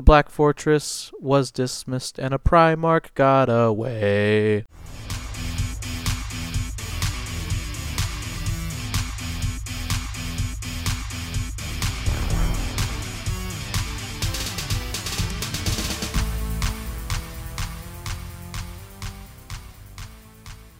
The Black Fortress was dismissed, and a Primarch got away.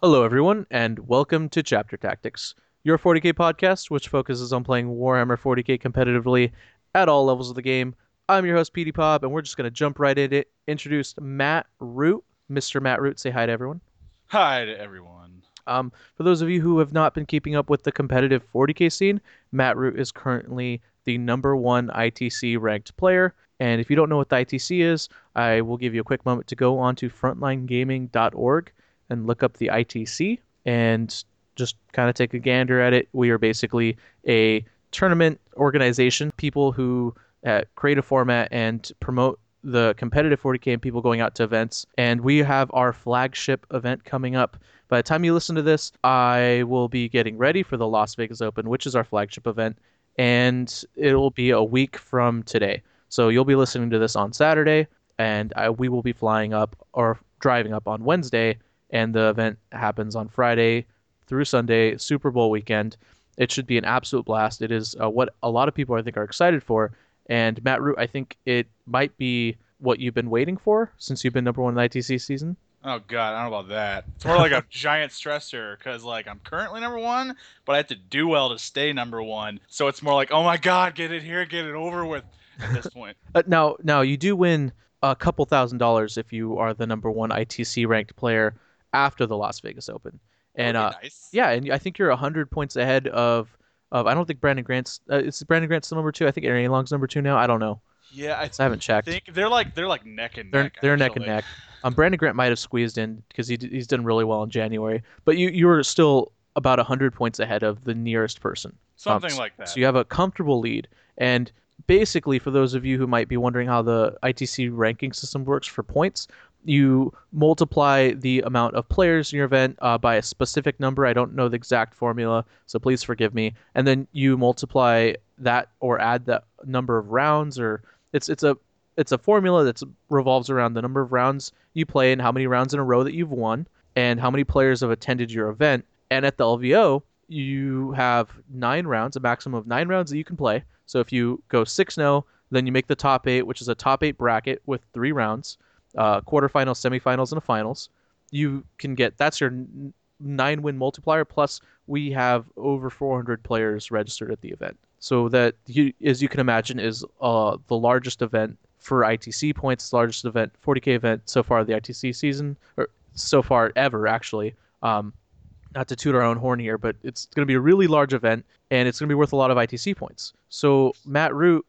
Hello, everyone, and welcome to Chapter Tactics, your 40k podcast, which focuses on playing Warhammer 40k competitively at all levels of the game. I'm your host, PD Pop, and we're just going to jump right in it. Introduce Matt Root. Mr. Matt Root, say hi to everyone. Hi to everyone. Um, for those of you who have not been keeping up with the competitive 40k scene, Matt Root is currently the number one ITC ranked player. And if you don't know what the ITC is, I will give you a quick moment to go on to frontlinegaming.org and look up the ITC and just kind of take a gander at it. We are basically a tournament organization, people who uh, create a format and promote the competitive 40k and people going out to events. And we have our flagship event coming up. By the time you listen to this, I will be getting ready for the Las Vegas Open, which is our flagship event, and it will be a week from today. So you'll be listening to this on Saturday, and I, we will be flying up or driving up on Wednesday and the event happens on Friday through Sunday, Super Bowl weekend. It should be an absolute blast. It is uh, what a lot of people I think are excited for. And Matt Root, I think it might be what you've been waiting for since you've been number one in the ITC season. Oh god, I don't know about that. It's more like a giant stressor because like I'm currently number one, but I have to do well to stay number one. So it's more like, oh my god, get it here, get it over with. At this point, Uh, now, now you do win a couple thousand dollars if you are the number one ITC ranked player after the Las Vegas Open. And uh, nice. yeah, and I think you're hundred points ahead of I don't think Brandon Grant's. Uh, is Brandon Grant still number two? I think Aaron Aleong's number two now. I don't know. yeah, I I haven't checked. think they're like they're like neck and They're neck. they're neck and neck. Um, Brandon Grant might have squeezed in because he he's done really well in January, but you you were still about hundred points ahead of the nearest person. Um, Something like that. So you have a comfortable lead, and basically, for those of you who might be wondering how the ITC ranking system works for points, you multiply the amount of players in your event uh, by a specific number. I don't know the exact formula, so please forgive me. And then you multiply that or add that number of rounds, or it's it's a it's a formula that revolves around the number of rounds you play and how many rounds in a row that you've won and how many players have attended your event. And at the LVO, you have nine rounds, a maximum of nine rounds that you can play. So if you go 6 0, then you make the top eight, which is a top eight bracket with three rounds, uh, quarterfinals, semifinals, and the finals. You can get that's your n- nine win multiplier. Plus, we have over 400 players registered at the event. So that, you, as you can imagine, is uh, the largest event for ITC points, largest event, 40k event so far the ITC season, or so far ever actually. Um, not to toot our own horn here, but it's going to be a really large event and it's going to be worth a lot of ITC points. So Matt Root,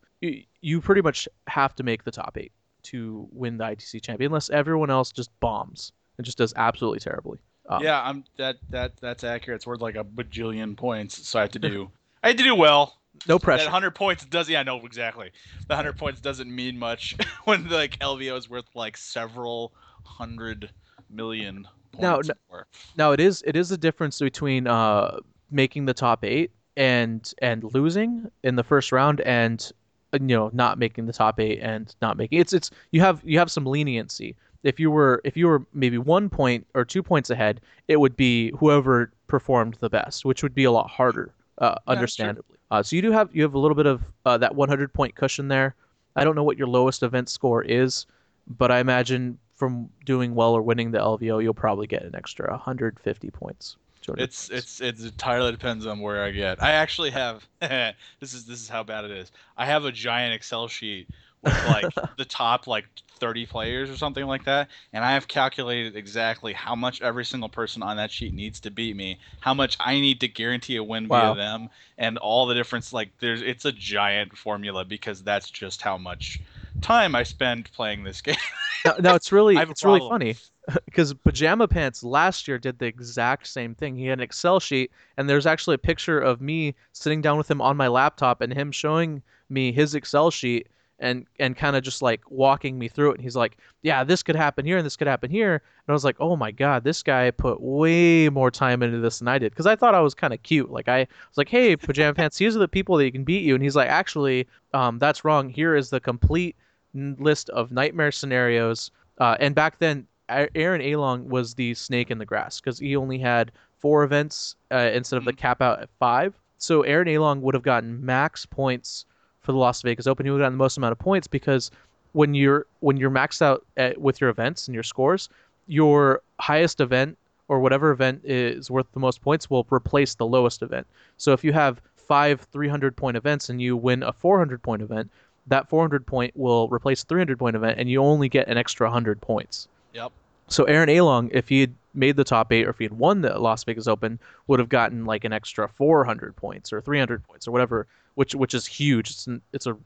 you pretty much have to make the top eight to win the ITC champion, unless everyone else just bombs and just does absolutely terribly. Um, yeah, I'm that that that's accurate. It's worth like a bajillion points, so I have to do I have to do well. No pressure. That. 100 points does yeah, no, exactly. The 100 points doesn't mean much when like LVO is worth like several hundred million Now, points. n- more. Now it is it is the difference between uh making the top eight and and losing in the first round and you know not making the top eight and not making it's it's you have you have some leniency. If you were if you were maybe one point or two points ahead, it would be whoever performed the best, which would be a lot harder, uh, understandably. Uh, so you do have you have a little bit of uh, that 100 point cushion there. I don't know what your lowest event score is, but I imagine from doing well or winning the LVO, you'll probably get an extra 150 points. 200 It's it's it's entirely depends on where I get. I actually have this is this is how bad it is. I have a giant Excel sheet with like the top like 30 players or something like that, and I have calculated exactly how much every single person on that sheet needs to beat me, how much I need to guarantee a win Wow. via them, and all the difference. Like there's it's a giant formula because that's just how much time I spend playing this game. no, no, it's really I have a it's really funny because Pajama Pants last year did the exact same thing. He had an Excel sheet, and there's actually a picture of me sitting down with him on my laptop and him showing me his Excel sheet and and kind of just like walking me through it. And he's like, "Yeah, this could happen here, and this could happen here." And I was like, "Oh my god, this guy put way more time into this than I did." Because I thought I was kind of cute. Like I was like, "Hey, Pajama Pants, these are the people that you can beat you," and he's like, "Actually, um, that's wrong. Here is the complete list of nightmare scenarios." Uh, and back then, Aaron Aleong was the snake in the grass because he only had four events uh, instead of the cap out at five. So Aaron Aleong would have gotten max points for the Las Vegas Open. He would have gotten the most amount of points because when you're when you're maxed out at, with your events and your scores, your highest event or whatever event is worth the most points will replace the lowest event. So if you have five 300 point events and you win a 400 point event, that 400 point will replace a 300 point event, and you only get an extra 100 points. Yep. So Aaron Aleong, if he had made the top eight or if he had won the Las Vegas Open, would have gotten like an extra 400 points or 300 points or whatever, which which is huge. It's an, it's a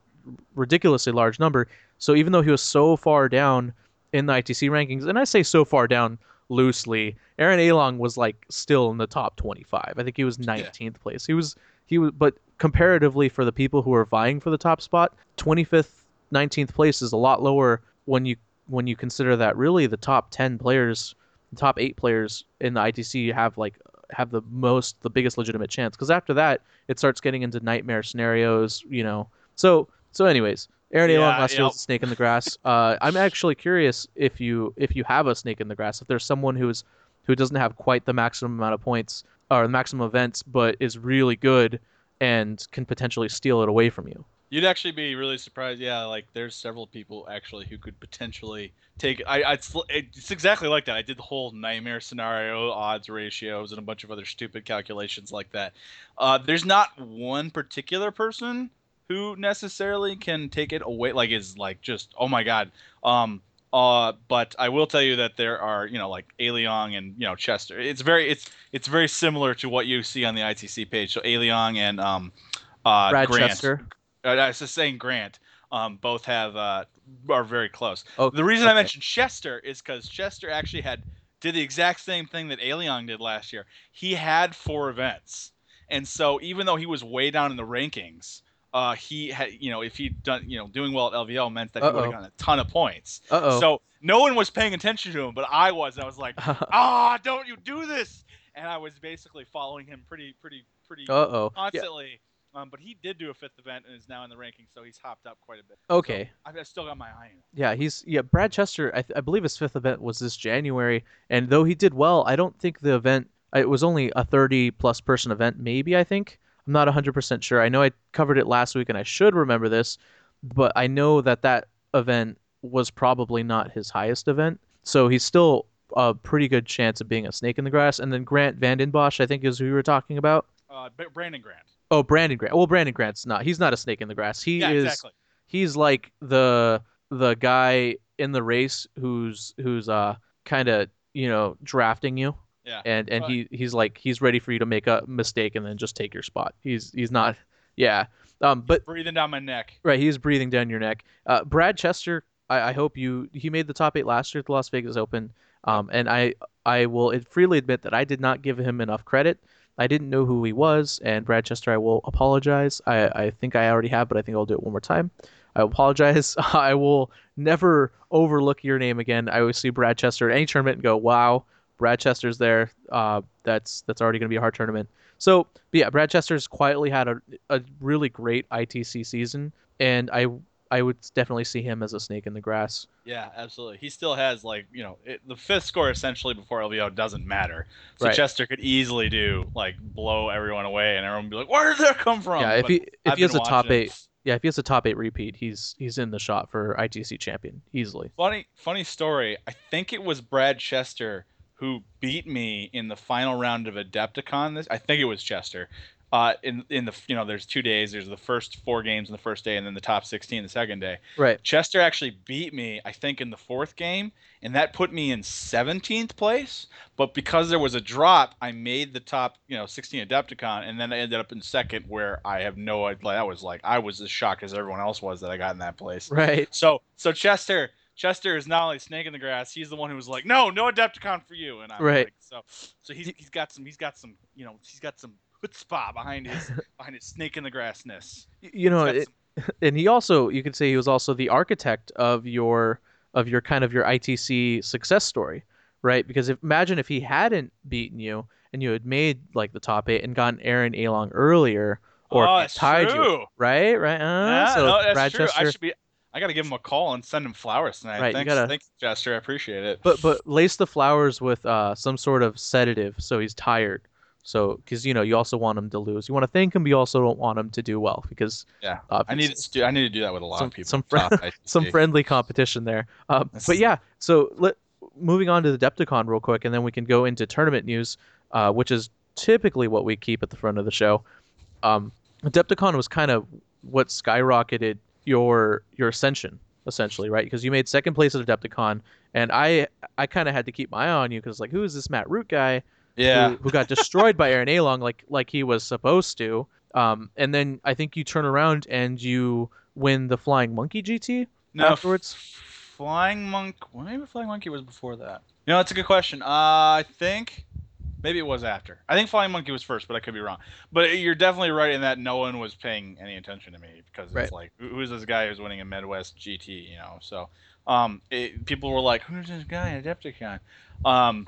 ridiculously large number. So even though he was so far down in the ITC rankings, and I say so far down loosely, Aaron Aleong was like still in the top 25. I think he was 19th place. He was he was, but comparatively for the people who are vying for the top spot, 25th, 19th place is a lot lower when you when you consider that really the top 10 players, the top eight players in the ITC have like have the most the biggest legitimate chance. Because after that it starts getting into nightmare scenarios you know. So so anyways aaron Yeah, Along last year yep. was a snake in the grass. Uh, i'm actually curious if you if you have a snake in the grass if there's someone who's who doesn't have quite the maximum amount of points or the maximum events but is really good and can potentially steal it away from you You'd actually be really surprised. Yeah, like there's several people actually who could potentially take. I, I it's, it's exactly like that. I did the whole nightmare scenario, odds ratios, and a bunch of other stupid calculations like that. Uh, there's not one particular person who necessarily can take it away. Like is like just oh my god. Um. Uh. But I will tell you that there are you know like Aleong and you know Chester. It's very it's it's very similar to what you see on the ITC page. So Aleong and um. Uh, brad Grant. chester Uh, I was just saying Grant. Um, both have uh, are very close. Oh, the reason I mentioned Chester is because Chester actually had did the exact same thing that Aleong did last year. He had four events, and so even though he was way down in the rankings, uh, he had you know if he'd done you know doing well at LVO meant that he would have gotten a ton of points. uh-oh So no one was paying attention to him, but I was. I was like, ah, don't you do this? And I was basically following him pretty, pretty, pretty uh-oh yeah, constantly. Um, but he did do a fifth event and is now in the rankings, so he's hopped up quite a bit. okay So I've still got my eye on him. Yeah, he's yeah. Brad Chester, I, th- I believe his fifth event was this January, and though he did well, I don't think the event it was only a 30 plus person event. Maybe I think I'm not 100 percent sure. I know I covered it last week, and I should remember this, but I know that that event was probably not his highest event, so he's still a pretty good chance of being a snake in the grass. And then Grant Vandenbosch, I think, is who we were talking about. Uh, Brandon Grant. Oh, Brandon Grant. Well, Brandon Grant's not. He's not a snake in the grass. He yeah, is exactly. he's like the the guy in the race who's who's uh kind of you know drafting you Yeah. and and Right. he he's like he's ready for you to make a mistake and then just take your spot he's he's not yeah um but Breathing down my neck. right he's breathing down your neck uh brad chester i, I hope you he made the top eight last year at the las vegas open um and i i will freely admit that i did not give him enough credit I didn't know who he was, and Brad Chester, I will apologize. I, I think I already have, but I think I'll do it one more time. I apologize. I will never overlook your name again. I always see Brad Chester at any tournament and go, "Wow, Brad Chester's there." Uh, that's that's already going to be a hard tournament. So, yeah, Brad Chester's quietly had a a really great ITC season, and I I would definitely see him as a snake in the grass. Yeah, absolutely. He still has like you know it, the fifth score essentially before LVO doesn't matter. So Right. Chester could easily do like blow everyone away, and everyone would be like, "Where did that come from?" yeah, if But he if I've he has a top eight, yeah, if he has a top eight repeat, he's he's in the shot for ITC champion easily. Funny, funny story. I think it was Brad Chester who beat me in the final round of Adepticon. This, I think it was Chester. Uh, in in the you know there's two days. There's the first four games in the first day, and then the top 16 the second day. Right. Chester actually beat me, I think, in the fourth game, and that put me in 17th place. But because there was a drop, I made the top you know 16 Adepticon, and then I ended up in second, where I have no idea. That was like I was as shocked as everyone else was that I got in that place. Right. So so Chester. Chester is not only snake in the grass. He's the one who was like, "No, no Adepticon for you." And I'm Right. like, so, so he's, he's got some, he's got some, you know, he's got some chutzpah behind his behind his snake in the grassness. You know, it, got and he also you could say he was also the architect of your of your kind of your ITC success story, right? Because if, imagine if he hadn't beaten you and you had made like the top eight and gotten Aaron Aleong earlier, or oh, that's tied true. you, right? Right? Uh, Yeah, so no, that's Brad true. I should be. I gotta give him a call and send him flowers tonight. Right, Thanks, gotta- thanks, Chester. I appreciate it. but but lace the flowers with uh some sort of sedative so he's tired. So because you know you also want him to lose, you want to thank him, but you also don't want him to do well because yeah. I need to do. I need to do that with a lot Some- of people. some ITC. some friendly competition there. Um, but yeah, so let, moving on to the Depticon real quick, and then we can go into tournament news, uh, which is typically what we keep at the front of the show. Um, Depticon was kind of what skyrocketed your your ascension, essentially, right? Because you made second place at Adepticon, and I I kind of had to keep my eye on you because like, who is this Matt Root guy? Yeah. who, who got destroyed by Aaron Aleong like like he was supposed to. Um, and then I think you turn around and you win the Flying Monkey GT No, afterwards. f- Flying Monk. Well, maybe Flying Monkey was before that. You know, that's a good question. Uh, I think maybe it was after. I think Flying Monkey was first, but I could be wrong. But you're definitely right in that no one was paying any attention to me because Right. it's like, who's this guy who's winning a Midwest GT? You know, so um, it, people were like, who's this guy Adepticon? Um,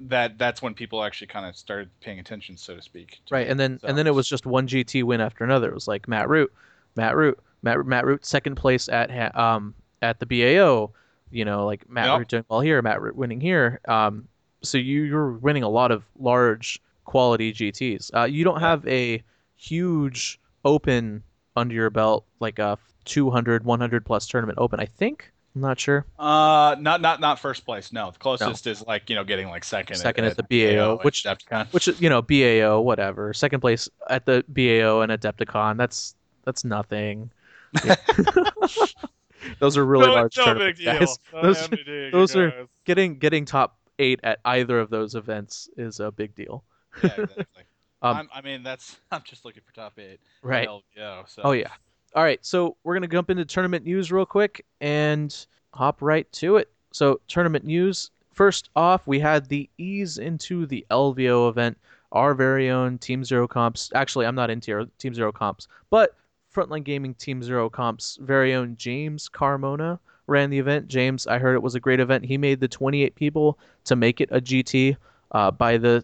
that that's when people actually kind of started paying attention, so to speak. to Right, and then So- and then it was just one GT win after another. It was like Matt Root, Matt Root, Matt Matt Root second place at um at the BAO. You know, like Matt Yep. Root doing well here, Matt Root winning here. Um, so you you're winning a lot of large quality GTS. Uh, you don't have a huge open under your belt like a 200 100 plus tournament open. I think I'm not sure. Uh, not not not first place. No, the closest is like you know getting like second. Second at the BAO, at which- Adepticon. which is you know BAO whatever second place at the BAO and Adepticon that's that's nothing those are really no, large no tournaments big deal. guys No Those- those are- getting getting top eight at either of those events is a big deal Yeah, exactly. Um, I'm, I mean, that's. I'm just looking for top eight. right Yeah. So. oh yeah all right so we're gonna jump into tournament news real quick and hop right to it. So tournament news. First off we had the ease into the lvo event. Our very own team zero comps actually i'm not into team zero comps but frontline gaming team zero comps very own james carmona ran the event. James i heard it was a great event. He made the 28 people to make it a gt uh, by the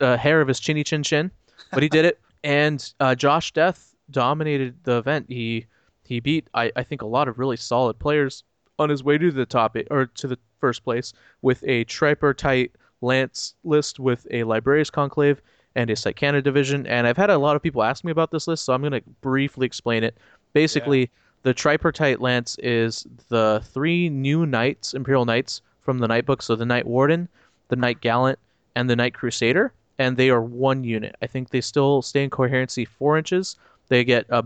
uh, hair of his chinny chin chin but he did it. And uh, josh death dominated the event he he beat I, I think a lot of really solid players on his way to the top or to the first place with a tripartite lance list with a librarius conclave and a Psykana division. And I've had a lot of people ask me about this list, so I'm going to briefly explain it. Basically, the tripartite lance is the three new knights, imperial knights from the Knight book. So the Knight Warden, the Knight Gallant, and the Knight Crusader, and they are one unit. I think they still stay in coherency four inches. They get uh,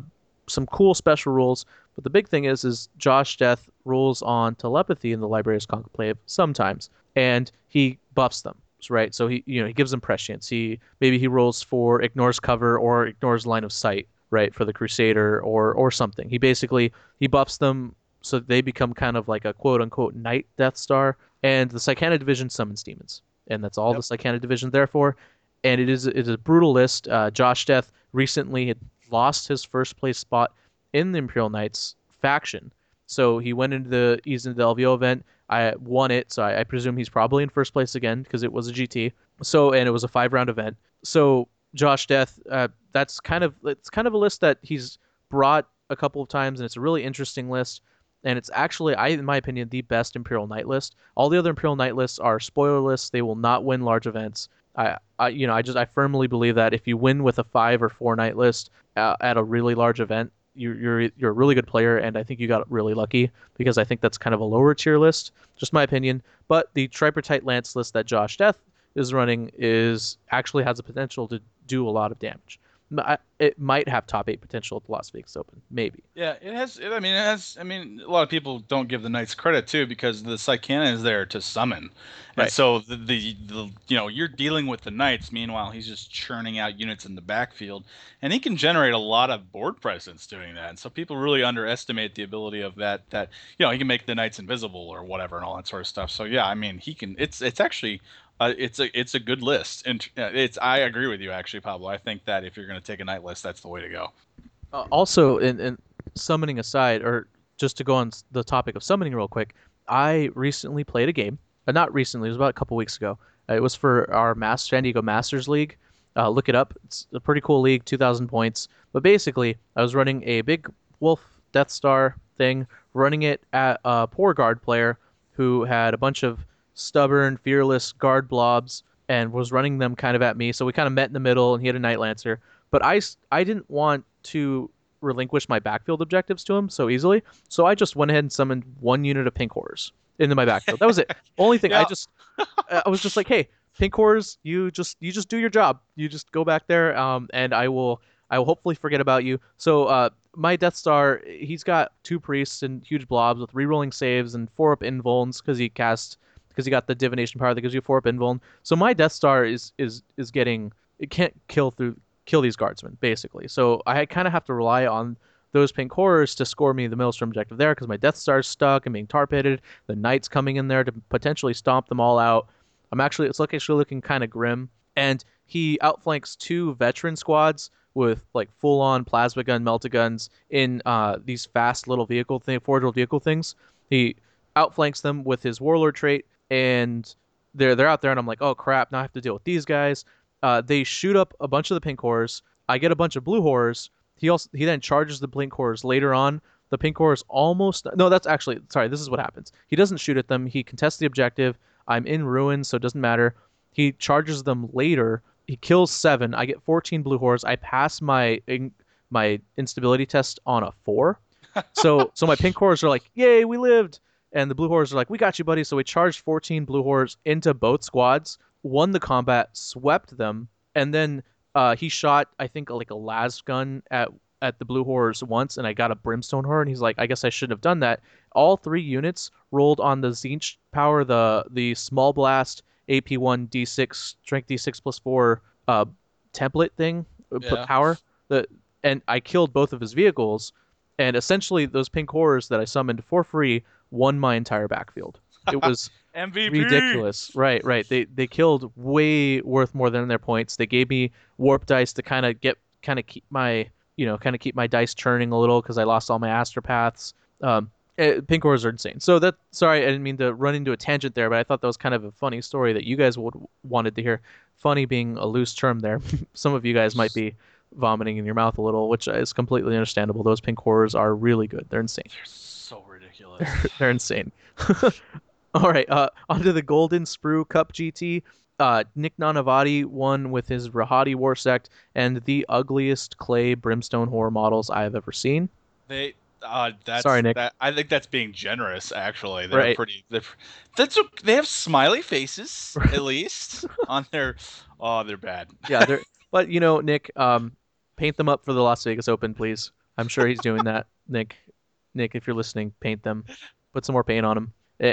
some cool special rules, but the big thing is, is Josh Death rules on telepathy in the Librarius Conclave sometimes, and he buffs them, right? So he, you know, he gives them prescience. He maybe he rolls for ignores cover or ignores line of sight, right, for the Crusader or or something. He basically he buffs them so they become kind of like a quote unquote knight Death Star, and the Psykana division summons demons, and that's all Yep. the Psykana division there for. And it is it is a brutal list. Uh, Josh Death recently had lost his first place spot in the Imperial Knights faction. So he went into the East into the LVO event. I won it, so I, I presume he's probably in first place again because it was a GT. So and it was a five round event. So Josh Death, uh, that's kind of it's kind of a list that he's brought a couple of times, and it's a really interesting list. And it's actually, I in my opinion, the best Imperial Knight list. All the other Imperial Knight lists are spoiler lists. They will not win large events. I, I you know, I just I firmly believe that if you win with a five or four knight list uh, at a really large event, you're you're you're a really good player, and I think you got really lucky because I think that's kind of a lower tier list, just my opinion. But the tripartite lance list that Josh Death is running is actually has the potential to do a lot of damage. It might have top eight potential at the Las Vegas Open, maybe. Yeah, it has. It, I mean, it has. I mean, a lot of people don't give the knights credit too because the Psykana is there to summon, Right. and so the, the the you know you're dealing with the knights. Meanwhile, he's just churning out units in the backfield, and he can generate a lot of board presence doing that. And so people really underestimate the ability of that. That you know he can make the knights invisible or whatever and all that sort of stuff. So yeah, I mean, he can. It's it's actually. Uh, it's a it's a good list, and uh, it's I agree with you actually, Pablo. I think that if you're going to take a knight list, that's the way to go. Uh, also, in, in summoning aside, or just to go on the topic of summoning real quick, I recently played a game. Uh, not recently, it was about a couple weeks ago. Uh, it was for our Mass San Diego Masters League. Uh, look it up. It's a pretty cool league, 2,000 points. But basically, I was running a big Wolf Death Star thing, running it at a poor guard player who had a bunch of stubborn, fearless guard blobs and was running them kind of at me. So we kind of met in the middle, and he had a Knight Lancer. But I didn't want to relinquish my backfield objectives to him so easily. So I just went ahead and summoned one unit of pink horrors into my backfield. That was it. Only thing I just I was just like, hey, pink horrors, you just you just do your job. You just go back there, um, and I will I will hopefully forget about you. So uh, my Death Star, he's got two priests and huge blobs with rerolling saves and four up invulns because he cast because he got the divination power that gives you four up invuln. So my Death Star is is is getting it can't kill through kill these guardsmen basically. So I kind of have to rely on those pink horrors to score me the Maelstrom objective there because my Death Star's stuck and being tar pitted. The Knights coming in there to potentially stomp them all out. I'm actually it's actually looking kind of grim, and he outflanks two veteran squads with like full on plasma gun, melta guns in uh, these fast little vehicle thing, four-wheel vehicle things. He outflanks them with his warlord trait, and they're they're out there, and I'm like, oh crap, now I have to deal with these guys. Uh, they shoot up a bunch of the pink horrors. I get a bunch of blue horrors. He also he then charges the pink horrors later on. The pink horrors almost no, that's actually sorry. This is what happens. He doesn't shoot at them. He contests the objective. I'm in ruins, so it doesn't matter. He charges them later. He kills seven. I get 14 blue horrors. I pass my in, my instability test on a four. So so my pink horrors are like, yay, we lived. And the blue horrors are like, we got you, buddy. So we charged 14 blue horrors into both squads, won the combat, swept them, and then uh, he shot, I think, like a las gun at at the blue horrors once, and I got a brimstone horror, and he's like, I guess I shouldn't have done that. All three units rolled on the Tzeentch power, the the small blast AP1 D6 strength D6 plus four uh, template thing, uh, Yeah. power. The and I killed both of his vehicles, and essentially those pink horrors that I summoned for free won my entire backfield. It was MVP. ridiculous. Right, right. They they killed way worth more than their points. They gave me warp dice to kind of get kind of keep my you know kind of keep my dice churning a little because I lost all my astropaths. Um, eh, pink horrors are insane. So that sorry, I didn't mean to run into a tangent there, but I thought that was kind of a funny story that you guys would wanted to hear. Funny being a loose term there. Some of you guys might be vomiting in your mouth a little, which is completely understandable. Those pink horrors are really good. They're insane. Ridiculous. They're insane. All right, uh, onto the Golden Sprue Cup GT. Uh, Nick Nanavati won with his Rehati War Sect and the ugliest clay brimstone horror models I have ever seen. They uh that's Sorry, Nick. That, I think that's being generous actually. They're Right. pretty they're, that's they have smiley faces at least on their oh they're bad. Yeah, they're, but you know, Nick, um, paint them up for the Las Vegas Open, please. I'm sure he's doing that. Nick, Nick, if you're listening, paint them. Put some more paint on them.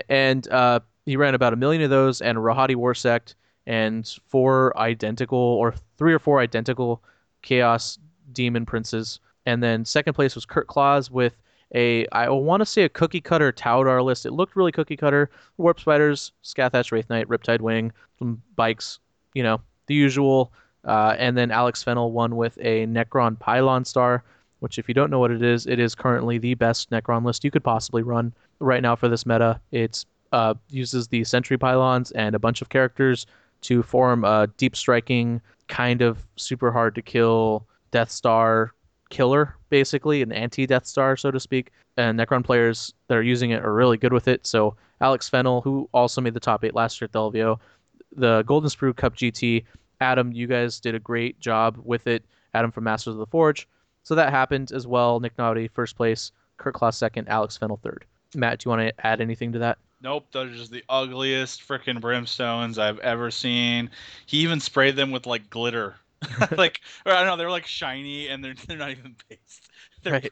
And uh, he ran about a million of those and Rehati War Sect and four identical or three or four identical Chaos Demon Princes. And then second place was Kurt Claus with a I want to say a cookie cutter Taudar list. It looked really cookie cutter. Warp Spiders, Scathach Wraith Knight, Riptide Wing, some bikes, you know, the usual. Uh, and then Alex Fennel won with a Necron Pylon Star, which, if you don't know what it is, it is currently the best Necron list you could possibly run right now for this meta. It uh, uses the Sentry Pylons and a bunch of characters to form a deep striking, kind of super hard to kill Death Star killer, basically, an anti Death Star, so to speak. And Necron players that are using it are really good with it. So Alex Fennel, who also made the top eight last year at the LVO, the Golden Sprue Cup GT. Adam, you guys did a great job with it. Adam from Masters of the Forge. So that happened as well. Nick Naughty, first place. Kurt Klaus, second. Alex Fennel, third. Matt, do you want to add anything to that? Nope, those are just the ugliest freaking brimstones I've ever seen. He even sprayed them with like glitter, like or I don't know, they're like shiny and they're they're not even based. They're Right.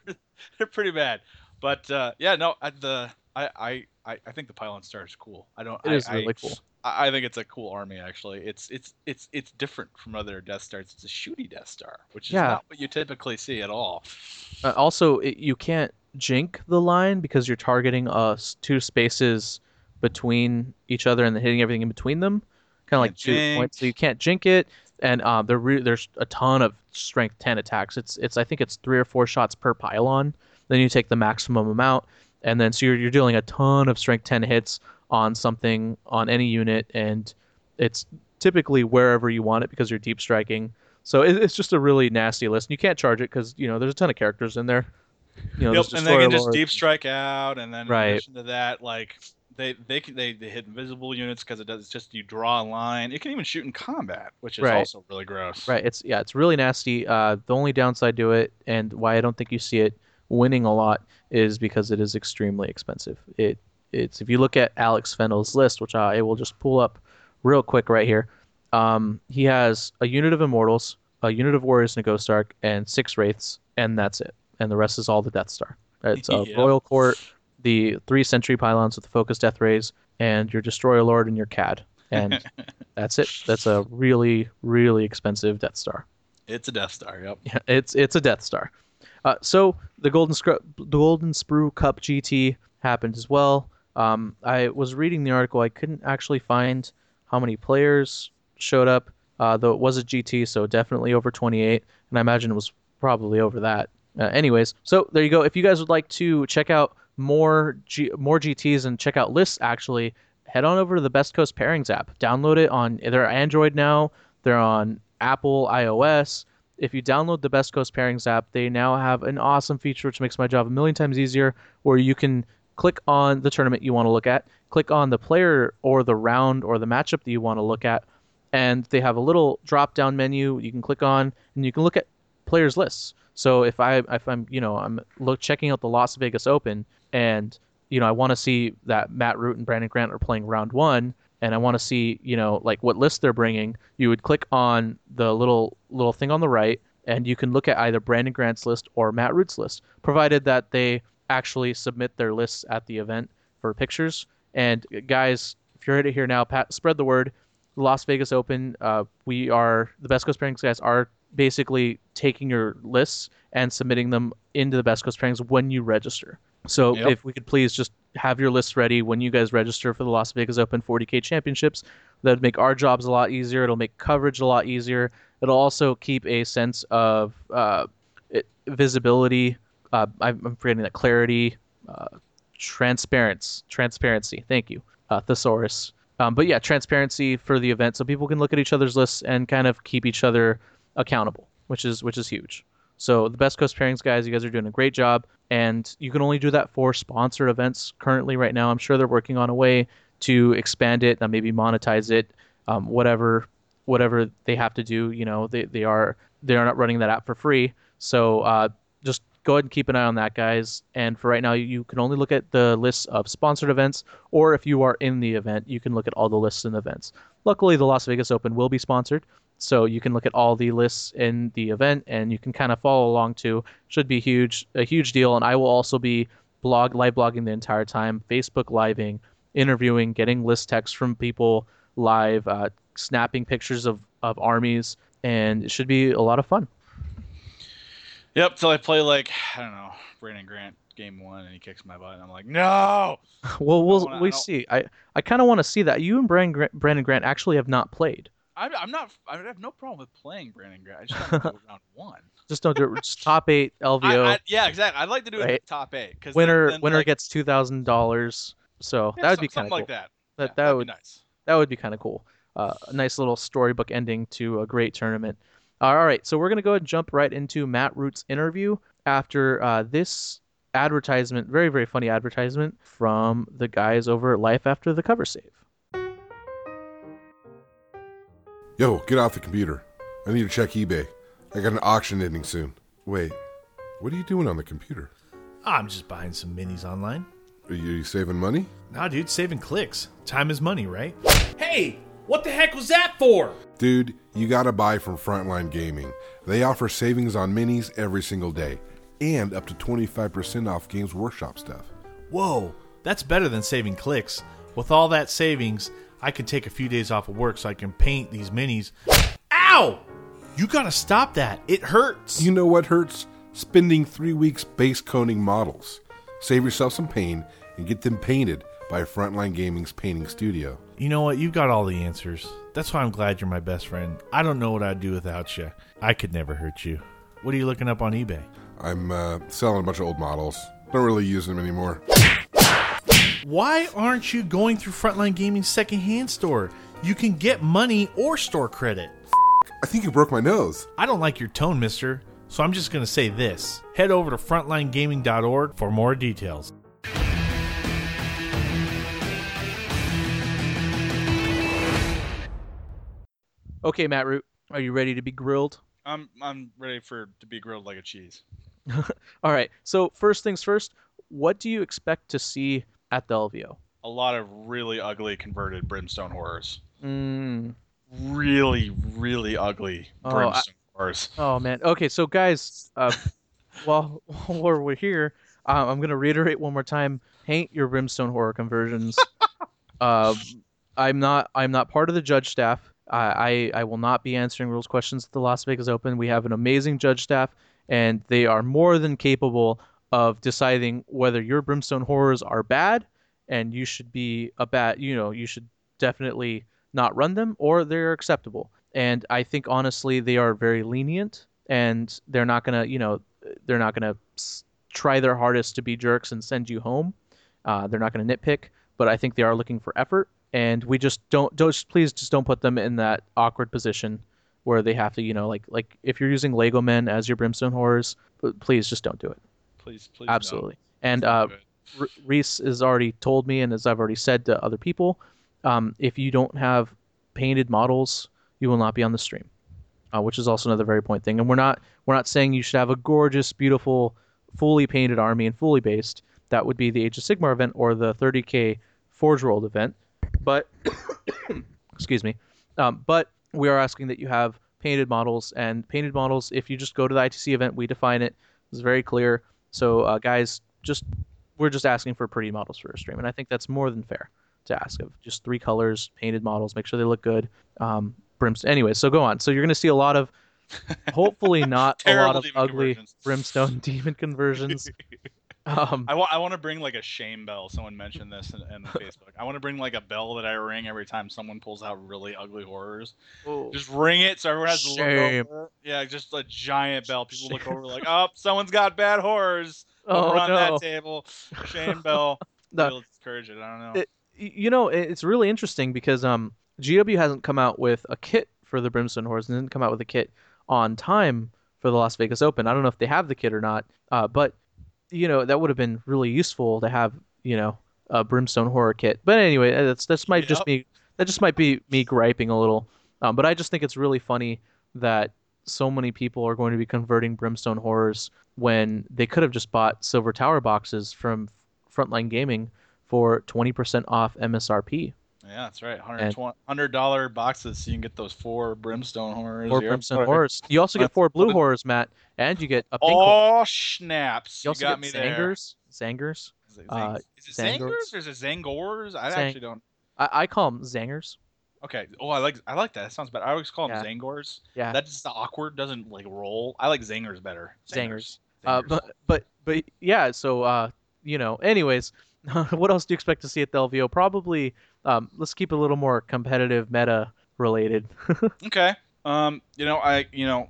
they're pretty bad. But uh, yeah, no, I, the I, I I I think the pylon star is cool. I don't. It I, is I- really cool. I think it's a cool army. Actually, it's it's it's it's different from other Death Stars. It's a shooty Death Star, which is Yeah. not what you typically see at all. Uh, also, it, you can't jink the line because you're targeting uh two spaces between each other and then hitting everything in between them, kind of like two points. So you can't jink it, and um, there re- there's a ton of strength ten attacks. It's it's I think it's three or four shots per pylon. Then you take the maximum amount, and then so you're you're dealing a ton of strength ten hits on something on any unit, and it's typically wherever you want it because you're deep striking. So it, it's just a really nasty list. and You can't charge it because you know there's a ton of characters in there. You know, Yep, and they can just deep strike out, and then Right. in addition to that, like they they they, they hit invisible units because it does it's just you draw a line. It can even shoot in combat, which is Right. also really gross. Right. It's yeah. It's really nasty. Uh, the only downside to it, and why I don't think you see it winning a lot, is because it is extremely expensive. It it's if you look at Alex Fennell's list, which I will just pull up real quick right here. Um, he has a unit of Immortals, a unit of Warriors and a Ghost Ark, and six Wraiths, and that's it. And the rest is all the Death Star. It's a Yep. Royal Court, the three Sentry pylons with the Focus Death Rays, and your Destroyer Lord and your CAD, and that's it. That's a really really expensive Death Star. It's a Death Star. Yep. Yeah, it's it's a Death Star. Uh, so the Golden Scru- the Golden Sprue Cup GT happened as well. Um, I was reading the article. I couldn't actually find how many players showed up, uh, though it was a GT, so definitely over 28, and I imagine it was probably over that. Uh, anyways, so there you go. If you guys would like to check out more G- more GTS and check out lists, actually head on over to the Best Coast Pairings app. Download it on they're Android now. They're on Apple iOS. If you download the Best Coast Pairings app, they now have an awesome feature which makes my job a million times easier, where you can click on the tournament you want to look at, click on the player or the round or the matchup that you want to look at, and they have a little drop down menu you can click on and you can look at players lists. So if I if I'm you know I'm look checking out the Las Vegas Open and you know I want to see that Matt Root and Brandon Grant are playing round one and I want to see you know like what list they're bringing, you would click on the little little thing on the right and you can look at either Brandon Grant's list or Matt Root's list, provided that they actually submit their lists at the event for pictures. And guys, if you're it here now, Pat, spread the word. Las Vegas Open, uh, we are the Best Coast Pairings guys are basically taking your lists and submitting them into the Best Coast Pairings when you register. So Yep. if we could please just have your lists ready when you guys register for the Las Vegas Open 40K Championships, that'd make our jobs a lot easier. It'll make coverage a lot easier. It'll also keep a sense of uh, it, visibility. Uh, I'm forgetting that clarity, uh, transparency, transparency. Thank you, uh, thesaurus. Um, but yeah, transparency for the event, so people can look at each other's lists and kind of keep each other accountable, which is which is huge. So the Best Coast Pairings guys, you guys are doing a great job, and you can only do that for sponsored events currently right now. I'm sure they're working on a way to expand it, and maybe monetize it, um, whatever whatever they have to do. You know, they they are they are not running that app for free. So uh, go ahead and keep an eye on that, guys. And for right now, you can only look at the lists of sponsored events, or if you are in the event, you can look at all the lists and events. Luckily, the Las Vegas Open will be sponsored, so you can look at all the lists in the event, and you can kind of follow along too. Should be huge, a huge deal. And I will also be blog live blogging the entire time, Facebook living, interviewing, getting list texts from people live, uh, snapping pictures of of armies, and it should be a lot of fun. Yep. Till I play like I don't know Brandon Grant game one and he kicks my butt and I'm like no. Well, we'll wanna- we don't- see. I I kind of want to see that. You and Brandon Grant, Brandon Grant actually have not played. I'm, I'm not. I have no problem with playing Brandon Grant. I just it round one. Just don't do it. Just top eight I, LVO. I, yeah, exactly. I'd like to do it Right. at top eight because winner then, winner like, gets two thousand dollars. So yeah, that would be kind of cool. like that. That Yeah, that would be nice. that would be kind of cool. Uh, a nice little storybook ending to a great tournament. All right, so we're gonna go ahead and jump right into Matt Root's interview after uh, this advertisement, very very funny advertisement from the guys over at Life After the Cover Save. Yo, get off the computer. I need to check eBay. I got an auction ending soon. Wait, what are you doing on the computer? I'm just buying some minis online. Are you saving money? Nah, dude, saving clicks. Time is money, right? Hey, what the heck was that for? Dude, you gotta buy from Frontline Gaming. They offer savings on minis every single day, and up to 25% off Games Workshop stuff. Whoa, that's better than saving clicks. With all that savings, I can take a few days off of work so I can paint these minis. Ow! You gotta stop that. It hurts. You know what hurts? Spending three weeks base coating models. Save yourself some pain and get them painted by Frontline Gaming's painting studio. You know what? You've got all the answers. That's why I'm glad you're my best friend. I don't know what I'd do without you. I could never hurt you. What are you looking up on eBay? I'm uh, selling a bunch of old models. Don't really use them anymore. Why aren't you going through Frontline Gaming's secondhand store? You can get money or store credit. I think you broke my nose. I don't like your tone, mister, so I'm just going to say this. Head over to frontlinegaming.org for more details. Okay, Matt Root, are you ready to be grilled? I'm I'm ready for to be grilled like a cheese. All right. So first things first, what do you expect to see at the LVO? A lot of really ugly converted brimstone horrors. Mm. Really, really ugly Oh, brimstone horrors. Oh man. Okay, so guys, uh, while while we're here, uh, I'm gonna reiterate one more time: paint your brimstone horror conversions. uh, I'm not I'm not part of the judge staff. I, I will not be answering rules questions at the Las Vegas Open. We have an amazing judge staff, and they are more than capable of deciding whether your brimstone horrors are bad, and you should be a bad. You know, you should definitely not run them, or they're acceptable. And I think honestly, they are very lenient, and they're not gonna, you know, they're not gonna try their hardest to be jerks and send you home. Uh, they're not gonna nitpick, but I think they are looking for effort, and we just don't. Don't just please just don't put them in that awkward position where they have to, you know, like like if you're using Lego Men as your brimstone horrors, please just don't do it. Please, please. Absolutely. And uh, Do it. R- Reese has already told me, and as I've already said to other people, um, if you don't have painted models, you will not be on the stream, uh, which is also another very point thing. And we're not we're not saying you should have a gorgeous, beautiful, fully painted army and fully based. That would be the Age of Sigmar event or the 30k Forge World event. But excuse me. Um, but we are asking that you have painted models and painted models. If you just go to the ITC event, we define it. It's very clear. So uh, guys, just we're just asking for pretty models for a stream, and I think that's more than fair to ask of. Just three colors, painted models, make sure they look good. Um, brimstone. Anyway, so go on. So you're going to see a lot of, hopefully not a lot of ugly brimstone demon conversions. Um, I want I want to bring like a shame bell. Someone mentioned this in, in Facebook. I want to bring like a bell that I ring every time someone pulls out really ugly horrors. Just ring it so everyone has to Shame. look over. Yeah, just a giant bell. People look over like, oh, someone's got bad horrors oh on no. that table. Shame bell. No. Discourage it. I don't know. It- you know it's really interesting because um GW hasn't come out with a kit for the Brimstone Horrors and didn't come out with a kit on time for the Las Vegas Open. I don't know if they have the kit or not, uh, but you know that would have been really useful to have you know a Brimstone Horror kit. But anyway, uh, that's that's might just be that just might be me griping a little. Um, but I just think it's really funny that so many people are going to be converting Brimstone Horrors when they could have just bought Silver Tower boxes from Frontline Gaming for 20% off MSRP yeah, that's right. Hundred dollar boxes, so you can get those four brimstone horrors. Four. Brimstone Horrors. You also get four blue horrors, Matt, and you get a pink horror. Oh snaps! You You, also got get me there. Zangers. Zangers. Is it, uh, is it Zangors? Zangors or is it Zangors? I Zang- actually don't. I, I call them Zangers. Okay. Oh, I like I like that. That sounds better. I always call them Yeah. Zangors. Yeah. That just awkward. Doesn't like roll. I like Zangers better. Zangers. Uh, Zangers. but but but yeah. So uh, you know. Anyways, what else do you expect to see at the LVO? Probably. Um, let's keep it a little more competitive, meta related. Okay. Um, you know, I you know,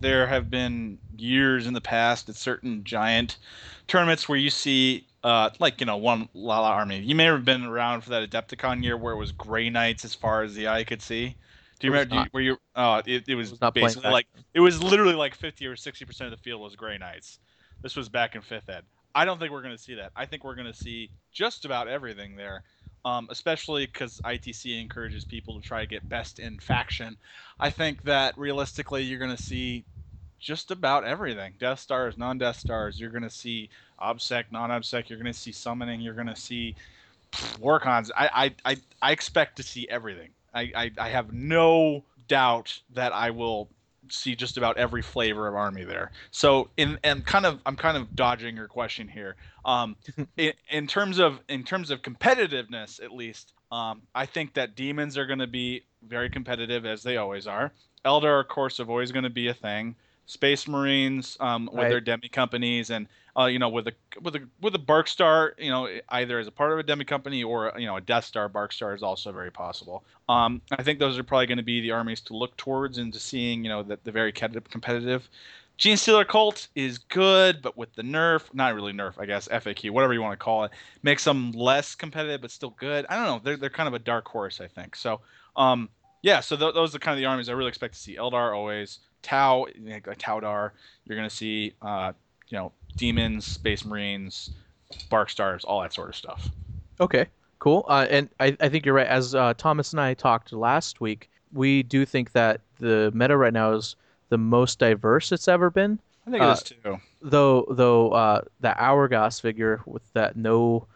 there have been years in the past at certain giant tournaments where you see uh like, you know, one Lala army. You may have been around for that Adepticon year where it was gray knights as far as the eye could see. Do you remember do you, not. where you uh it, it was, was not playing basically like it was literally like 50 or 60% of the field was gray knights. This was back in 5th ed. I don't think we're going to see that. I think we're going to see just about everything there. Um, especially because ITC encourages people to try to get best in faction. I think that realistically, you're going to see just about everything Death Stars, non Death Stars. You're going to see obsec, non-obsec. You're going to see summoning. You're going to see Warcons. I, I, I, I expect to see everything. I, I, I have no doubt that I will see just about every flavor of army there. So in and kind of I'm kind of dodging your question here. Um, in, in terms of in terms of competitiveness, at least, um, I think that demons are going to be very competitive as they always are. Eldar, of course, are always going to be a thing. Space Marines um, with Right. their demi companies and uh, you know with a with a with a Bark Star, you know either as a part of a demi company or you know a Death Star Bark Star is also very possible. Um, I think those are probably going to be the armies to look towards into seeing you know that the very competitive-. Gene Stealer Cult is good, but with the nerf, not really nerf, I guess FAQ, whatever you want to call it, makes them less competitive, but still good. I don't know. They're they're kind of a dark horse, I think. So um, yeah, so th- those are kind of the armies I really expect to see. Eldar always, Tau, like Taudar. You're gonna see, uh, you know, demons, Space Marines, Bark Stars, all that sort of stuff. Okay, cool. Uh, and I, I think you're right. As uh, Thomas and I talked last week, we do think that the meta right now is the most diverse it's ever been. I think Uh, it is too. Though, though uh, the hourglass figure with that no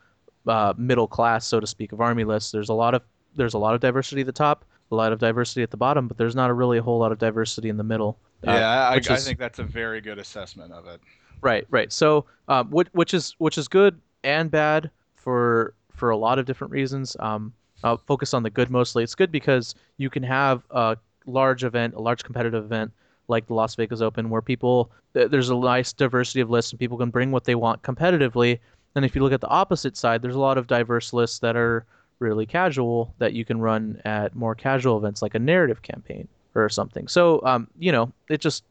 uh, middle class, so to speak, of army list, there's a lot of there's a lot of diversity at the top, a lot of diversity at the bottom, but there's not a really a whole lot of diversity in the middle. Uh, Yeah, I, I is- think that's a very good assessment of it. Right, right. So, um, which, which is which is good and bad for for a lot of different reasons. Um, I'll focus on the good mostly. It's good because you can have a large event, a large competitive event like the Las Vegas Open, where people there's a nice diversity of lists and people can bring what they want competitively. And if you look at the opposite side, there's a lot of diverse lists that are really casual that you can run at more casual events like a narrative campaign or something. So, um, you know, it just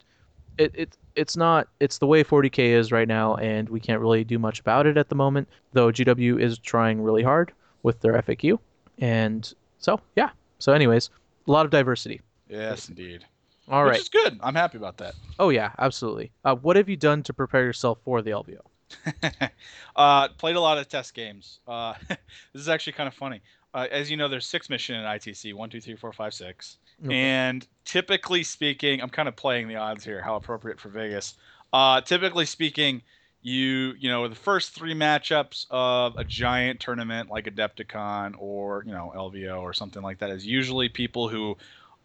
it, it it's not it's the way 40k is right now and we can't really do much about it at the moment though gw is trying really hard with their faq and so yeah so anyways a lot of diversity Yes, indeed. all Which right is good. I'm happy about that. oh yeah absolutely uh, what have you done to prepare yourself for the lvo uh, played a lot of test games. Uh, this is actually kind of funny. Uh, as you know, there's six mission in ITC one, two, three, four, five, six. Okay. And typically speaking, I'm kind of playing the odds here. How appropriate for Vegas. Uh, typically speaking, you you know the first three matchups of a giant tournament like Adepticon or you know LVO or something like that is usually people who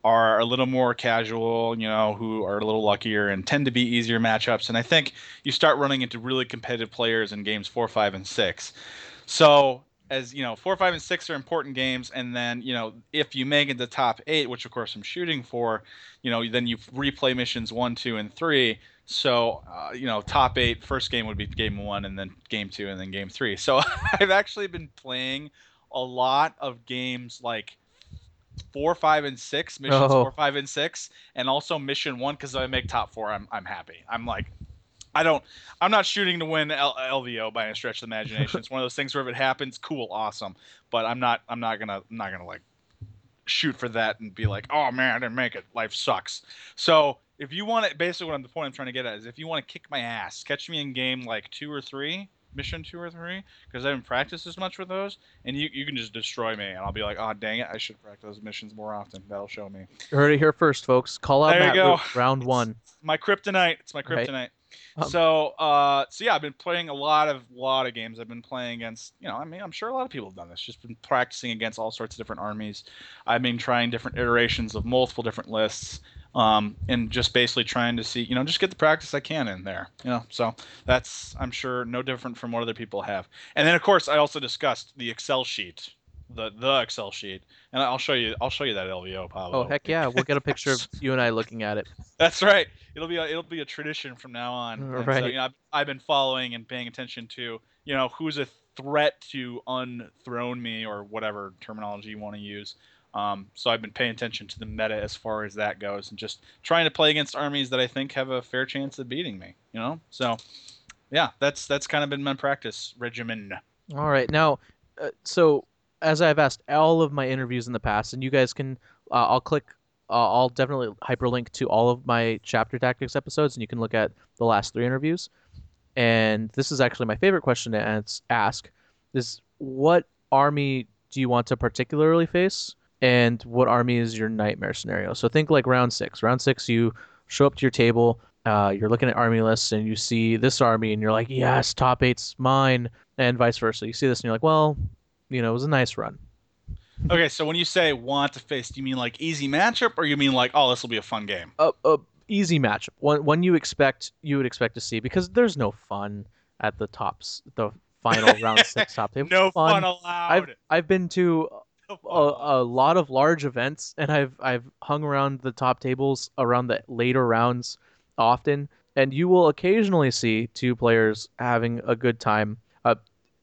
are a little more casual, you know, who are a little luckier and tend to be easier matchups. And I think you start running into really competitive players in games four, five, and six. So as you know, four, five, and six are important games, and then you know if you make it the top eight, which of course I'm shooting for, you know, then you replay missions one, two, and three. So uh, you know, top eight, first game would be game one, and then game two, and then game three. So I've actually been playing a lot of games like four, five, and six missions, Oh. four, five, and six, and also mission one because I make top four, I'm I'm happy. I'm like, I don't, I'm not shooting to win L- LVO by any stretch of the imagination. it's one of those things where if it happens, cool, awesome. But I'm not, I'm not gonna, I'm not gonna like shoot for that and be like, oh man, I didn't make it. Life sucks. So if you want it, basically what I'm the point I'm trying to get at is if you want to kick my ass, catch me in game like two or three, mission two or three, because I didn't practice as much with those, and you you can just destroy me, and I'll be like, oh dang it, I should practice those missions more often. That'll show me. you heard it here first folks call out There you Matt go. Root, round It's- one my kryptonite. It's my Right. kryptonite. Um, so, uh, so yeah, I've been playing a lot of lot of games. I've been playing against, you know, I mean, I'm sure a lot of people have done this. Just been practicing against all sorts of different armies. I've been trying different iterations of multiple different lists, um, and just basically trying to see, you know, just get the practice I can in there. You know, so that's I'm sure no different from what other people have. And then of course I also discussed the Excel sheet, the the Excel sheet, and I'll show you I'll show you that LVO Pablo. oh heck yeah we'll get a picture of you and i looking at it That's right. It'll be a, it'll be a tradition from now on. And So, Right. you know, I've, I've been following and paying attention to you know who's a threat to unthrone me or whatever terminology you want to use. Um, so I've been paying attention to the meta as far as that goes, and just trying to play against armies that I think have a fair chance of beating me. You know, so yeah, that's that's kind of been my practice regimen. All right. Now, uh, so as I've asked all of my interviews in the past, and you guys can, uh, I'll click, uh, I'll definitely hyperlink to all of my chapter tactics episodes, and you can look at the last three interviews. And this is actually my favorite question to ask: is what army do you want to particularly face, and what army is your nightmare scenario? So think like round six. Round six, you show up to your table. uh, you're looking at army lists and you see this army and you're like, yes, top eight's mine, and vice versa. You see this and you're like, well, you know, it was a nice run. Okay, so when you say want to face, do you mean like easy matchup, or you mean like, oh, this will be a fun game? A, a easy matchup, one one you expect you would expect to see because there's no fun at the tops, the final round six top table. no fun. fun, allowed. I've I've been to a, a lot of large events and I've I've hung around the top tables around the later rounds often and you will occasionally see two players having a good time. Uh,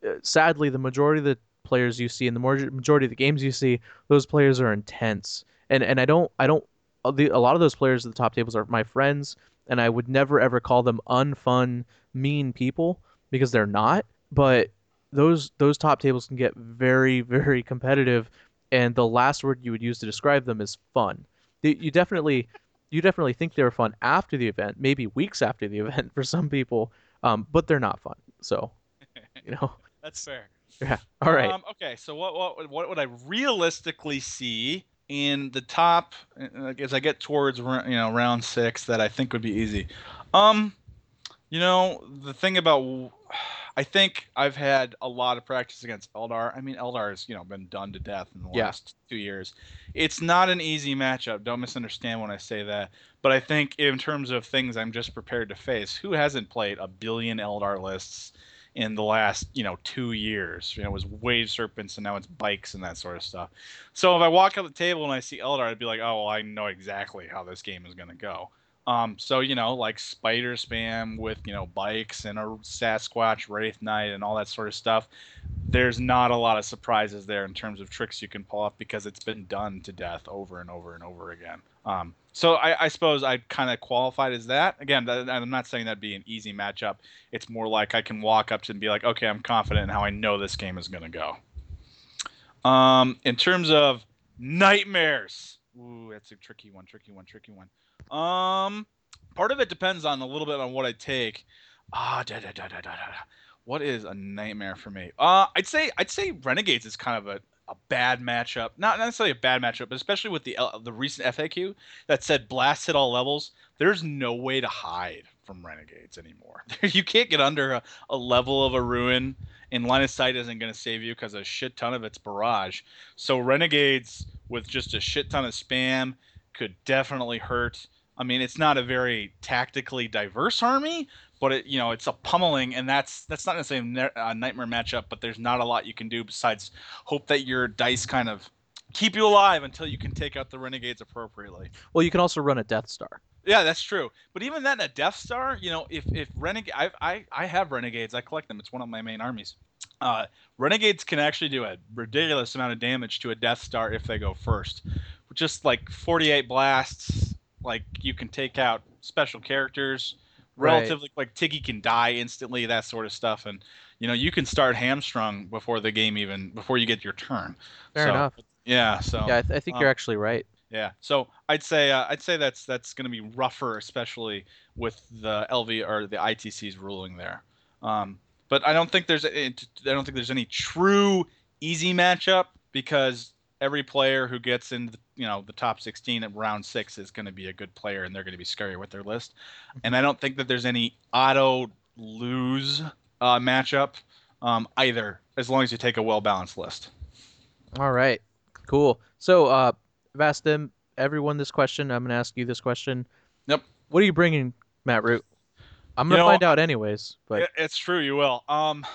uh, sadly the majority of the players you see in the majority of the games you see those players are intense. And and I don't I don't uh, the, a lot of those players at the top tables are my friends and I would never ever call them unfun mean people because they're not but those those top tables can get very very competitive and the last word you would use to describe them is fun. You- definitely you definitely think they're fun after the event maybe weeks after the event for some people um, but they're not fun. So you know. That's fair. yeah. All right. Um, okay, so what what would- what would I realistically see in the top uh, as I get towards you know round six that I think would be easy? Um, you know the thing about I think I've had a lot of practice against Eldar. I mean Eldar has you know been done to death in the Yeah. last two years. It's not an easy matchup. Don't misunderstand when I say that. But I think in terms of things I'm just prepared to face, who hasn't played a billion Eldar lists? in the last you know two years. You know, it was wave serpents and now it's bikes and that sort of stuff. So if I walk up the table and I see Eldar, I'd be like, oh, well, I know exactly how this game is gonna go. Um, so you know, like spider spam with you know bikes and a Sasquatch Wraith Knight and all that sort of stuff. There's not a lot of surprises there in terms of tricks you can pull off because it's been done to death over and over and over again. Um, so I, I suppose I'd kind of qualified as that. Again, I'm not saying that'd be an easy matchup. It's more like I can walk up to and be like, okay, I'm confident in how I know this game is going to go. Um, in terms of nightmares, ooh, that's a tricky one, tricky one, tricky one. Um, part of it depends on a little bit on what I take. Ah, da, da, da, da, da, da. What is a nightmare for me? Uh, I'd say I'd say Renegades is kind of a, a bad matchup. Not necessarily a bad matchup, but especially with the the recent FAQ that said blast hit all levels. There's no way to hide from Renegades anymore. you can't get under a, a level of a ruin, and line of sight isn't going to save you because a shit ton of it's barrage. So Renegades with just a shit ton of spam could definitely hurt. I mean, it's not a very tactically diverse army, but it you know it's a pummeling, and that's that's not necessarily a a nightmare matchup. But there's not a lot you can do besides hope that your dice kind of keep you alive until you can take out the renegades appropriately. well you can also run a death star Yeah, that's true. But even then, a Death Star, you know, if if renegade, I I I have renegades. I collect them. It's one of my main armies. Uh, renegades can actually do a ridiculous amount of damage to a Death Star if they go first. Just like 48 blasts, like you can take out special characters. Right. Relatively, like Tiggy can die instantly, that sort of stuff, and you know you can start hamstrung before the game even before you get your turn. fair So, enough Yeah. So yeah I, th- I think um, you're actually right yeah, so I'd say uh, I'd say that's that's going to be rougher, especially with the LV or the ITC's ruling there. Um, but I don't think there's I don't think there's any true easy matchup because every player who gets in the, you know the top 16 at round six is going to be a good player and they're going to be scary with their list. And I don't think that there's any auto lose uh, matchup um, either, as long as you take a well balanced list. All right, cool. So, uh, I've asked them everyone this question. I'm gonna ask you this question. Yep. What are you bringing, Matt Root? I'm gonna know, find out anyways. But it's true, you will. Um,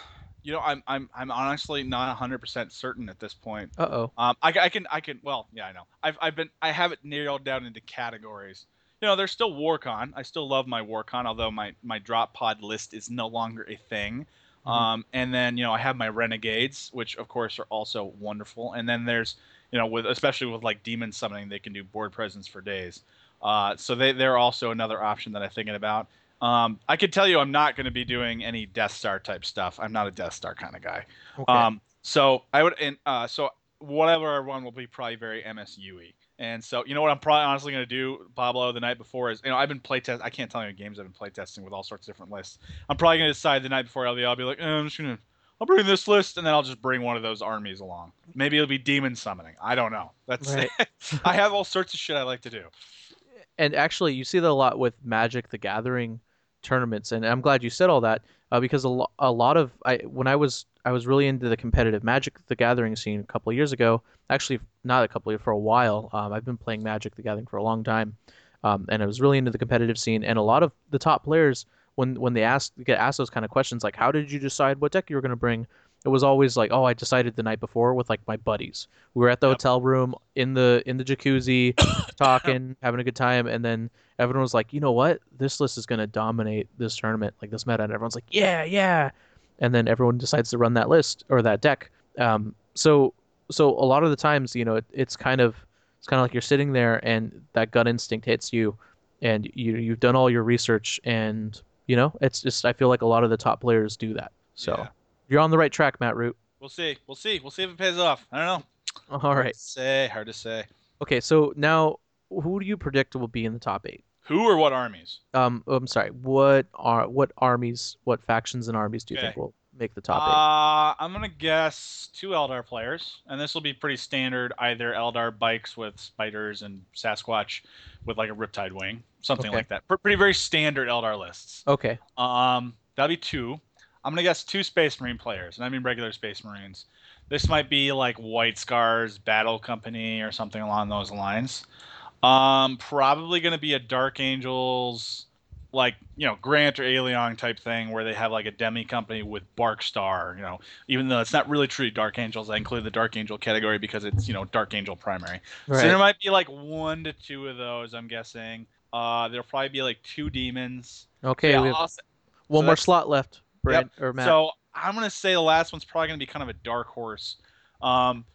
you know, I'm I'm I'm honestly not 100% certain at this point. uh oh. Um, I, I can I can well, yeah, I know. I've I've been I have it narrowed down into categories. You know, there's still Warcon. I still love my Warcon, although my my drop pod list is no longer a thing. Mhm. Um, and then you know I have my Renegades, which of course are also wonderful. And then there's you know with especially with like demon summoning, they can do board presence for days. Uh, so they they're also another option that I'm thinking about. Um, I could tell you I'm not going to be doing any Death Star type stuff. I'm not a Death Star kind of guy. Okay. Um, so I would, and uh, so whatever I run will be probably very MSUE. And so you know what I'm probably honestly going to do, Pablo, the night before is you know I've been playtest. I can't tell you games I've been playtesting with all sorts of different lists. I'm probably going to decide the night before LVL. I'll be like, eh, I'm just gonna. I'll bring this list, and then I'll just bring one of those armies along. Maybe it'll be demon summoning. I don't know. That's Right. I have all sorts of shit I like to do. and actually, you see that a lot with Magic: The Gathering tournaments, and I'm glad you said all that uh, because a, lo- a lot of I when I was I was really into the competitive Magic: The Gathering scene a couple of years ago. Actually, not a couple of for a while. Um, I've been playing Magic: The Gathering for a long time, um, and I was really into the competitive scene. And a lot of the top players, when when they ask get asked those kind of questions, like how did you decide what deck you were going to bring? It was always like, oh, I decided the night before with like my buddies. We were at the Yep. hotel room in the in the jacuzzi, talking, having a good time, and then everyone was like, you know what, this list is going to dominate this tournament, like this meta, and everyone's like, yeah, yeah, and then everyone decides to run that list or that deck. Um, so so a lot of the times, you know, it, it's kind of it's kind of like you're sitting there and that gut instinct hits you, and you you've done all your research, and you know, it's just I feel like a lot of the top players do that. So Yeah. you're on the right track, Matt Root. We'll see. We'll see. We'll see if it pays off. I don't know. All Hard right. to say. Hard to say. Okay, so now who do you predict will be in the top eight? Who or what armies? Um, I'm sorry. What are what armies, what factions and armies do you think will make the top eight? Uh, I'm gonna guess two Eldar players, and this will be pretty standard. Either Eldar bikes with spiders and Sasquatch with like a Riptide wing, something Okay. like that. Pre- Pretty very standard Eldar lists. Okay. Um, that'll be two. I'm gonna guess two Space Marine players, and I mean regular Space Marines. This might be like White Scars Battle Company or something along those lines. Um, probably gonna be a Dark Angels, like you know Grant or Aelion type thing, where they have like a demi company with Bark Star. You know, even though it's not really true Dark Angels, I include the Dark Angel category because it's you know Dark Angel primary. So there might be like one to two of those. I'm guessing. Uh, there'll probably be like two demons. Okay. Yeah, we have I'll one so more slot left. Brad or Matt. so I'm gonna say the last one's probably gonna be kind of a dark horse. Um,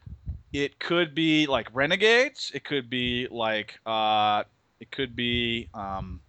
it could be like renegades. It could be like uh, it could be um,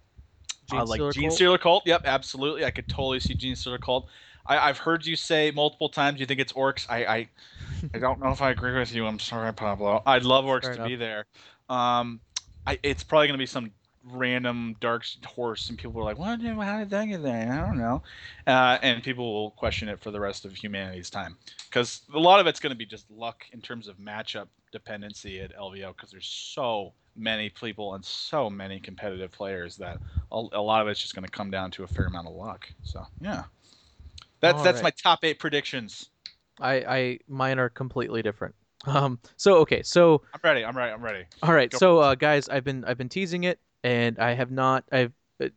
Gene uh, like Stealer Gene? Stealer Cult. Yep, absolutely. I could totally see Gene Stealer Cult. I, I've heard you say multiple times you think it's orcs. I, I I don't know if I agree with you. I'm sorry, Pablo. I'd love orcs Fair to enough. be there. Um, I, it's probably gonna be some random dark horse, and people are like, "What? How did that get there?" I don't know, uh, and people will question it for the rest of humanity's time because a lot of it's gonna be just luck in terms of matchup dependency at LVO because there's so many people and so many competitive players that a, a lot of it's just gonna come down to a fair amount of luck. So yeah, that's All that's right. my top eight predictions. I, I mine are completely different. Um. So okay. So I'm ready. I'm ready. I'm ready. all right. Go So uh, guys, I've been I've been teasing it, and I have not I've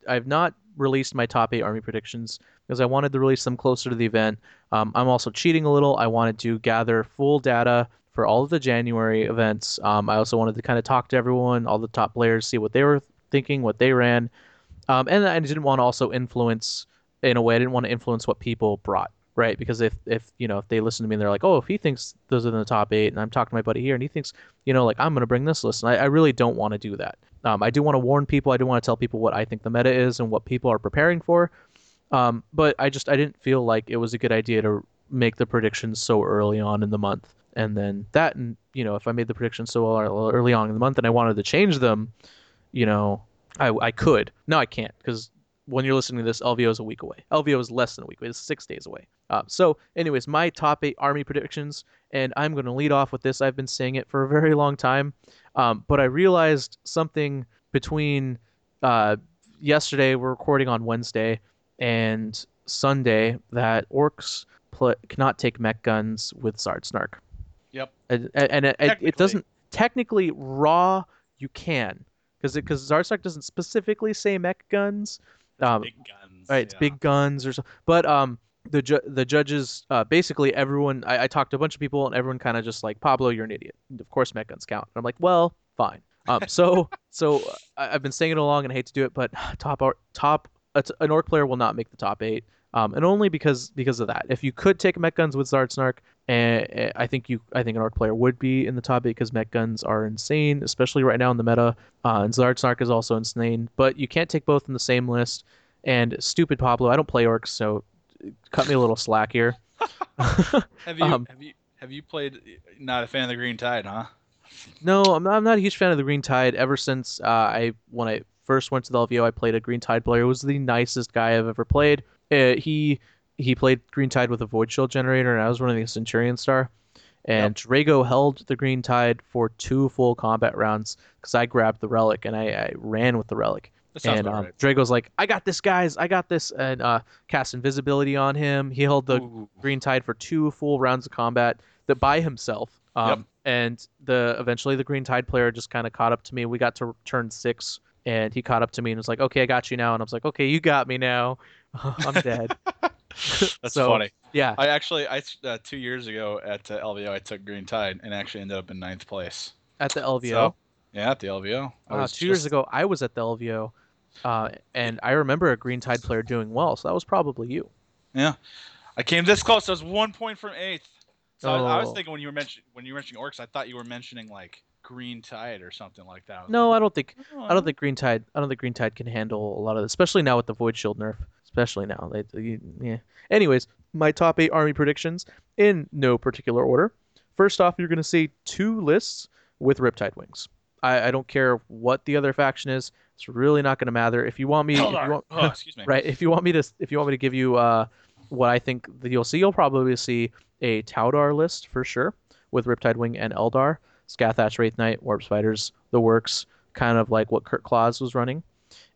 I've not released my top eight army predictions because I wanted to release them closer to the event. Um, I'm also cheating a little. I wanted to gather full data for all of the January events. Um, I also wanted to kind of talk to everyone, all the top players, see what they were thinking, what they ran, um, and I didn't want to also influence in a way. I didn't want to influence what people brought, right? Because if if you know if they listen to me and they're like, oh, if he thinks those are in the top eight, and I'm talking to my buddy here, and he thinks, you know, like I'm gonna bring this list, and I, I really don't want to do that. Um, I do want to warn people. I do want to tell people what I think the meta is and what people are preparing for. Um, but I just I didn't feel like it was a good idea to make the predictions so early on in the month, and then that, and you know, if I made the predictions so ear- early on in the month and I wanted to change them, you know, I I could. No, I can't because when you're listening to this, LVO is a week away. LVO is less than a week away. It's six days away. Uh, so, anyways, my top eight army predictions, and I'm going to lead off with this. I've been saying it for a very long time, um, but I realized something between uh, yesterday. We're recording on Wednesday and Sunday that orcs pl- cannot take mek guns with Zhadsnark. Yep. And, and it, it, it doesn't technically raw. You can because it because Zhadsnark doesn't specifically say mek guns. Um, big guns. right, it's yeah. big guns or so. But um, the ju- the judges, uh, basically everyone. I, I talked to a bunch of people, and everyone kind of just like Pablo, you're an idiot. And Of course, mek guns count. And I'm like, well, fine. Um, so so I, I've been saying it along, and I hate to do it, but top top a an orc player will not make the top eight. Um, and only because because of that. If you could take mek guns with Zhadsnark, uh, I think you I think an orc player would be in the top eight because mek guns are insane, especially right now in the meta. Uh, and Zhadsnark is also insane, but you can't take both in the same list. And stupid Pablo, I don't play orcs, so cut me a little slack here. Have you um, have you have you played? Not a fan of the Green Tide, huh? No, I'm not, I'm not a huge fan of the Green Tide. Ever since uh, I when I first went to the LVO, I played a Green Tide player. It was the nicest guy I've ever played. Uh, he he played Green Tide with a Void Shield generator, and I was running the Centurion Star. And Draigo held the Green Tide for two full combat rounds because I grabbed the relic and I, I ran with the relic. And um, right. Draigo's like, I got this, guys. I got this. And uh, cast invisibility on him. He held the Ooh. Green Tide for two full rounds of combat that by himself. Um, Yep. And the eventually the Green Tide player just kind of caught up to me. We got to turn six, and he caught up to me and was like, "Okay, I got you now." And I was like, "Okay, you got me now. I'm dead." That's so- funny. yeah. I actually, I uh, two years ago at uh, LVO, I took Green Tide and actually ended up in ninth place. At the LVO. So, yeah, at the LVO. Uh, was two years ago, I was at the LVO, uh, and I remember a Green Tide player doing well. So that was probably you. Yeah, I came this close. I was one point from eighth. So I, I was Oh. thinking when you were mentioning when you were mentioning orcs, I thought you were mentioning like Green Tide or something like that. I No, like, I don't think. "Oh, I don't think Green Tide. I don't think Green Tide can handle a lot of this, especially now with the Void Shield nerf. Especially now. They, yeah. Anyways, my top eight army predictions in no particular order. First off, you're going to see two lists with Riptide wings. I, I don't care what the other faction is. It's really not going to matter. If you want me, if you want, Oh, excuse me. right? If you want me to, if you want me to give you uh, what I think that you'll see, you'll probably see a Taudar list for sure with Riptide Wing and Eldar, Scathach Wraith Knight, Warp Spiders, the works, kind of like what Kurt Claus was running.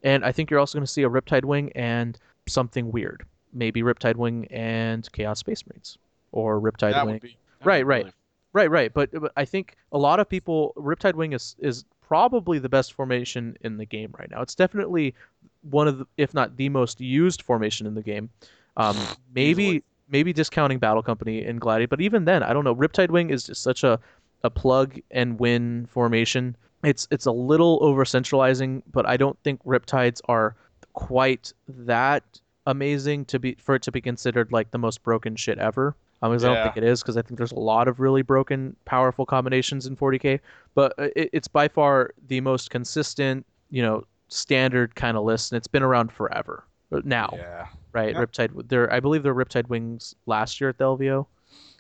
And I think you're also going to see a Riptide Wing and something weird, maybe Riptide Wing and Chaos Space Marines, or Riptide That Wing. be Right, right. Right, right, but, but I think a lot of people Riptide Wing is is probably the best formation in the game right now. It's definitely one of the, if not the most used formation in the game. Um, maybe Easily. maybe discounting Battle Company and Gladiator, but even then, I don't know. Riptide Wing is just such a a plug and win formation. It's it's a little over centralizing, but I don't think Riptides are quite that amazing to be for it to be considered like the most broken shit ever. Um, because I don't think it is, because I think there's a lot of really broken, powerful combinations in 40k. But uh, it, it's by far the most consistent, you know, standard kind of list, and it's been around forever. uh, Now, Yeah. right? Yep. Riptide. There, I believe there were Riptide wings last year at the LVO.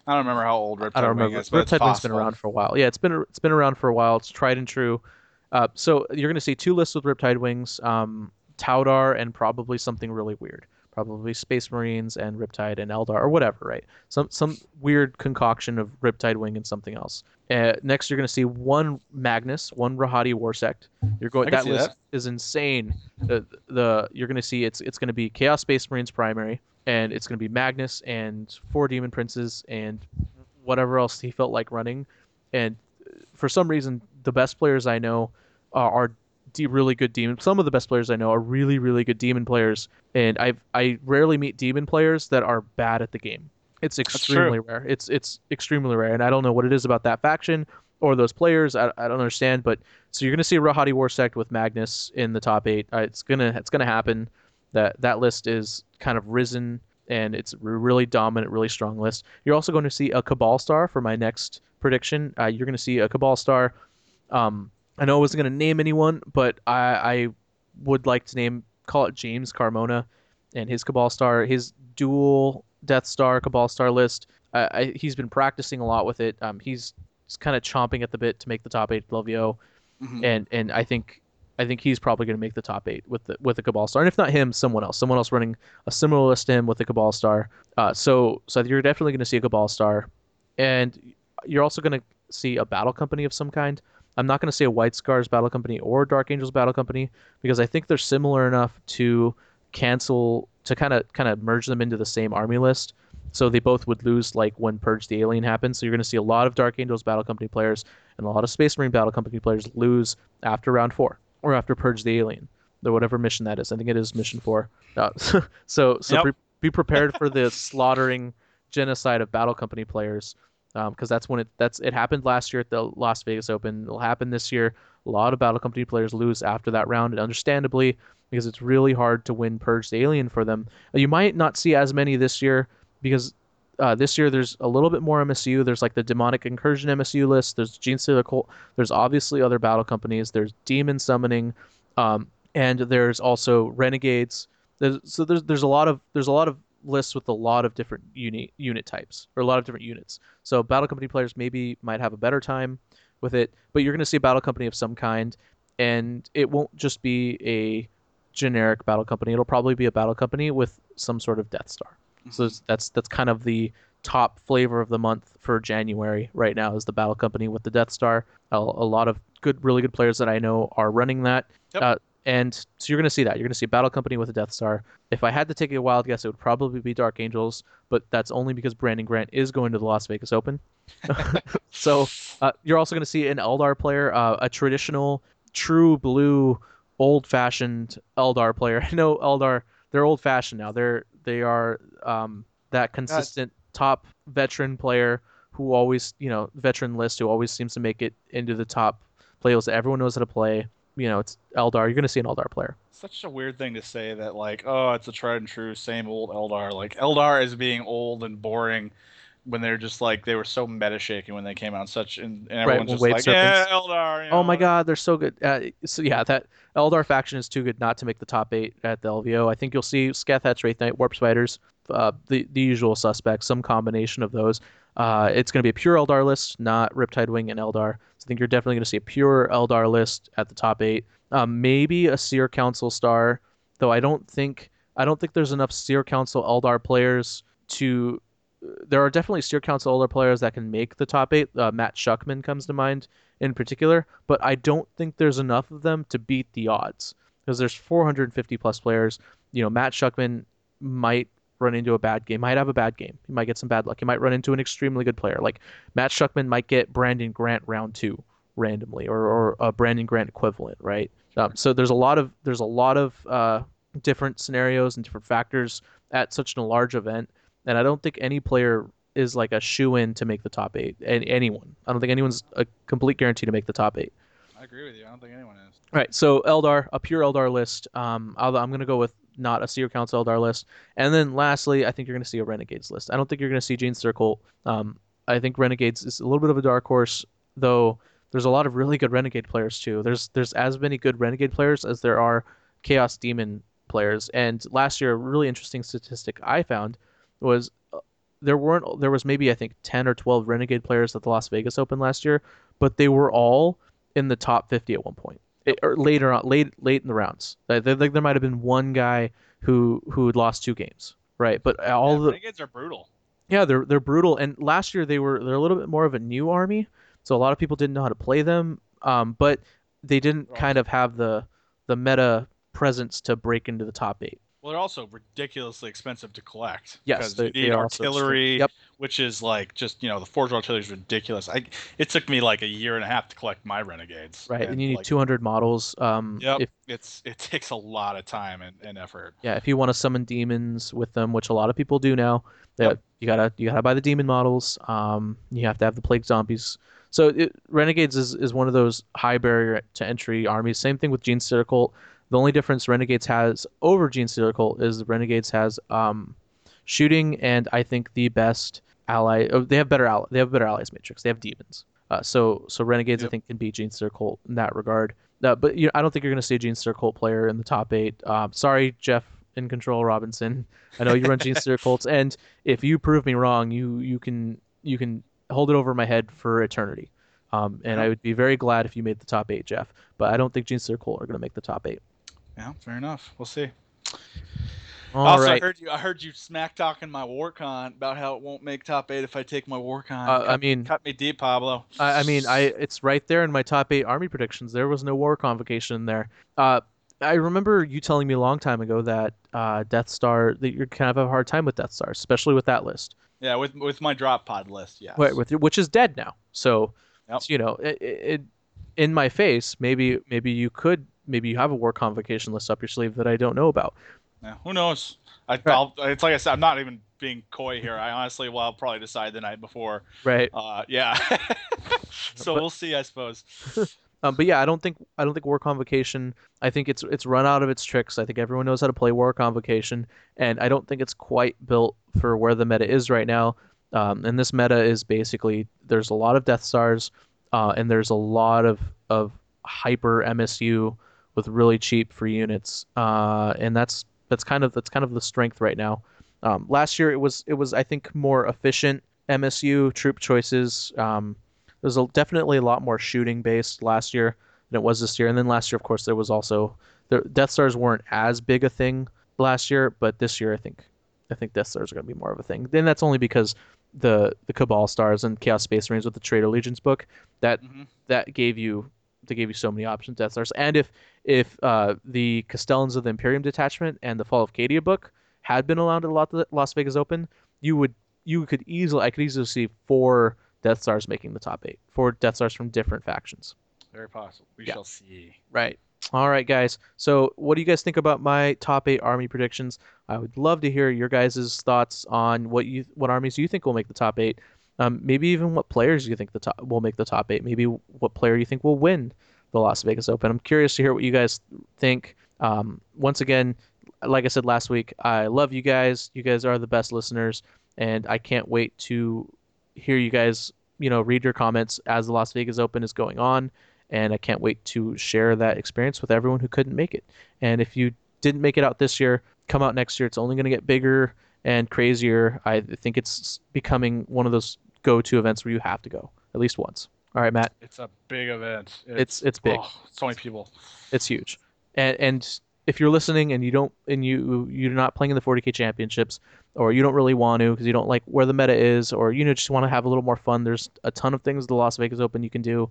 I don't remember how old Riptide I don't Wing remember. is, but it's Riptide Wing's been around for a while. Yeah, it's been it's been around for a while. It's tried and true. Uh, so you're going to see two lists with Riptide Wings, um, Taudar, and probably something really weird. Probably Space Marines and Riptide and Eldar or whatever, right? Some some weird concoction of Riptide Wing and something else. Uh, next, you're going to see one Magnus, one Rehati Warsect. You're going that list that. is insane. The, the you're going to see it's it's going to be Chaos Space Marines primary, and it's going to be Magnus and four Demon Princes and whatever else he felt like running. And for some reason, the best players I know are, are de- really good demon. Some of the best players I know are really, really good demon players, and I I rarely meet demon players that are bad at the game. It's extremely rare. It's it's extremely rare, and I don't know what it is about that faction or those players. I, I don't understand, but so you're gonna see a War Sect with Magnus in the top eight. Uh, it's gonna it's gonna happen. That that list is kind of risen and it's a really dominant, really strong list. You're also going to see a Cabal Star for my next prediction. Uh, you're going to see a Cabal Star. Um, I know I wasn't going to name anyone, but I, I would like to name call it James Carmona and his Cabal Star, his dual Death Star Cabal Star list. I, I, he's been practicing a lot with it. Um, he's, he's kind of chomping at the bit to make the top eight LVO, Mhm. and and I think I think he's probably going to make the top eight with the with the Cabal Star, and if not him, someone else, someone else running a similar list to him with the Cabal Star. Uh, so so you're definitely going to see a Cabal Star, and you're also going to see a Battle Company of some kind. I'm not going to say a White Scars Battle Company or Dark Angels Battle Company because I think they're similar enough to cancel to kind of kind of merge them into the same army list. So they both would lose like when Purge the Alien happens. So you're going to see a lot of Dark Angels Battle Company players and a lot of Space Marine Battle Company players lose after round four or after Purge the Alien, or whatever mission that is. I think it is mission four. Uh, so so Yep. pre- be prepared for the slaughtering genocide of Battle Company players, because that's when it that's it happened last year at the Las Vegas Open. It'll happen this year. A lot of Battle Company players lose after that round, and understandably, because it's really hard to win Purge the Alien for them. Uh, You might not see as many this year because uh, this year there's a little bit more MSU. There's like the Demonic Incursion MSU list. There's Gene Cult. There's obviously other battle companies. There's Demon Summoning, um, and there's also Renegades. There's, so there's there's a lot of there's a lot of lists with a lot of different unit unit types or a lot of different units. So battle company players maybe might have a better time with it, but you're going to see a battle company of some kind, and it won't just be a generic battle company. It'll probably be a battle company with some sort of Death Star. So that's that's kind of the top flavor of the month for January right now is the Battle Company with the Death Star. A, a lot of good, really good players that I know are running that. Yep. Uh, and so you're going to see that. You're going to see a Battle Company with a Death Star. If I had to take a wild guess, it would probably be Dark Angels, but that's only because Brandon Grant is going to the Las Vegas Open. so uh, you're also going to see an Eldar player, uh, a traditional, true blue, old-fashioned Eldar player. I know Eldar; they're old-fashioned now. They're they are um, that consistent top veteran player who always, you know, veteran list who always seems to make it into the top players that everyone knows how to play. You know, it's Eldar. You're going to see an Eldar player. Such a weird thing to say that like, oh, it's a tried and true same old Eldar. Like Eldar is being old and boring when they're just like they were so meta shaking when they came out. Such and, and everyone's when just Wave like, yeah, Eldar. you Oh my God, they're so good. Uh, so yeah, that Eldar faction is too good not to make the top eight at the LVO. I think you'll see Scathach, Wraith Knight, Warp Spiders, uh, the the usual suspects, some combination of those. Uh, it's going to be a pure Eldar list, not Riptide Wing and Eldar. So I think you're definitely going to see a pure Eldar list at the top eight. Um, maybe a Seer Council star, though I don't think I don't think there's enough Seer Council Eldar players to. There are definitely Seer Council Eldar players that can make the top eight. Uh, Matt Shuckman comes to mind in particular, but I don't think there's enough of them to beat the odds because there's 450 plus players. You know, Matt Shuckman might run into a bad game, might have a bad game. He might get some bad luck. He might run into an extremely good player. Like Matt Shuckman might get Brandon Grant round two randomly, or, or a Brandon Grant equivalent, right? Um, so there's a lot of there's a lot of uh, different scenarios and different factors at such a large event, and I don't think any player is like a shoe in to make the top eight. And anyone, I don't think anyone's a complete guarantee to make the top eight. I agree with you. I don't think anyone is. All right, so Eldar, a pure Eldar list. Um, I'll, I'm going to go with not a Seer Council Eldar list. And then lastly, I think you're going to see a Renegades list. I don't think you're going to see Gene Circle. Um, I think Renegades is a little bit of a dark horse, though there's a lot of really good Renegade players too. There's there's as many good Renegade players as there are Chaos Demon players. And last year, a really interesting statistic I found was uh, there weren't there was maybe I think 10 or 12 Renegade players at the Las Vegas Open last year, but they were all in the top 50 at one point. It, or later on, late late in the rounds. Like there, there might have been one guy who who had lost two games, right? But all yeah, the Renegades are brutal. yeah, they're they're brutal. And last year they were they're a little bit more of a new army, so a lot of people didn't know how to play them. Um, but they didn't Right. kind of have the the meta presence to break into the top eight. Well, they're also ridiculously expensive to collect. Yes, because they- you need artillery, Yep. which is like just you know the forged artillery is ridiculous. I it took me like a year and a half to collect my renegades. Right, and you need like, 200 models. Um, Yep, if it's it takes a lot of time and, and effort. yeah, if you want to summon demons with them, which a lot of people do now, that Yep. you gotta you gotta buy the demon models. Um, you have to have the plague zombies. So it, Renegades is, is one of those high barrier to entry armies. Same thing with Gene Circle. The only difference Renegades has over Gene Circle is Renegades has um, shooting and I think the best ally. Oh, they have better ally. They have better allies matrix. They have demons. Uh, so so Renegades I think can beat Gene Circle in that regard. Uh, but you I don't think you're going to see a Gene Circle player in the top eight. Um, sorry, Jeff in control Robinson. I know you run Gene Circles, and if you prove me wrong, you you can you can hold it over my head for eternity. Um, and I would be very glad if you made the top eight, Jeff. But I don't think Gene Circle are going to make the top eight. Yeah, fair enough. We'll see. All also, right. I heard you. I heard you smack talking my Warcon about how it won't make top eight if I take my Warcon. Uh, I mean, cut me deep, Pablo. I, I mean, I it's right there in my top eight army predictions. There was no war convocation in there. Uh, I remember you telling me a long time ago that uh, Death Star that you're kind of have a hard time with Death Star, especially with that list, Yeah, with with my drop pod list. yeah. Right, with which is dead now. So, Yep. you know, it, it, in my face, maybe maybe you could maybe you have a war convocation list up your sleeve that I don't know about. Yeah, who knows? I, I'll, it's like I said, I'm not even being coy here. I honestly, well, I'll probably decide the night before. Right. Uh, yeah. so But- we'll see, I suppose. Um, but yeah, I don't think I don't think War Convocation. I think it's it's run out of its tricks. I think everyone knows how to play War Convocation, and I don't think it's quite built for where the meta is right now. Um, and this meta is basically there's a lot of Death Stars, uh, and there's a lot of of hyper MSU with really cheap free units, uh, and that's that's kind of that's kind of the strength right now. Um, last year it was it was I think more efficient MSU troop choices. Um, there's a, definitely a lot more shooting based last year than it was this year. And then last year, of course, there was also the Death Stars weren't as big a thing last year, but this year I think I think Death Stars are going to be more of a thing. Then that's only because the the Cabal Stars and Chaos Space Marines with the Traitor Legions book that Mhm. that gave you they gave you so many options Death Stars. And if if uh, the Castellans of the Imperium Detachment and the Fall of Cadia book had been allowed at the Las Vegas Open, you would you could easily I could easily see four Death Stars making the top eight. Four Death Stars from different factions. Very possible. We Yeah. shall see. Right. All right, guys. So, what do you guys think about my top eight army predictions? I would love to hear your guys' thoughts on what you what armies you think will make the top eight. Um, maybe even what players you think the top will make the top eight. Maybe what player you think will win the Las Vegas Open. I'm curious to hear what you guys think. Um, once again, like I said last week, I love you guys. You guys are the best listeners, and I can't wait to hear you guys. You know, read your comments as the Las Vegas Open is going on and I can't wait to share that experience with everyone who couldn't make it. And if you didn't make it out this year, come out next year. It's only going to get bigger and crazier. I think it's becoming one of those go-to events where you have to go at least once. All right, Matt, It's a big event. It's- it's big. Oh, so many people. it's huge. And and if you're listening and you don't and you you're not playing in the 40k championships or you don't really want to because you don't like where the meta is or you know just want to have a little more fun, there's a ton of things the Las Vegas Open you can do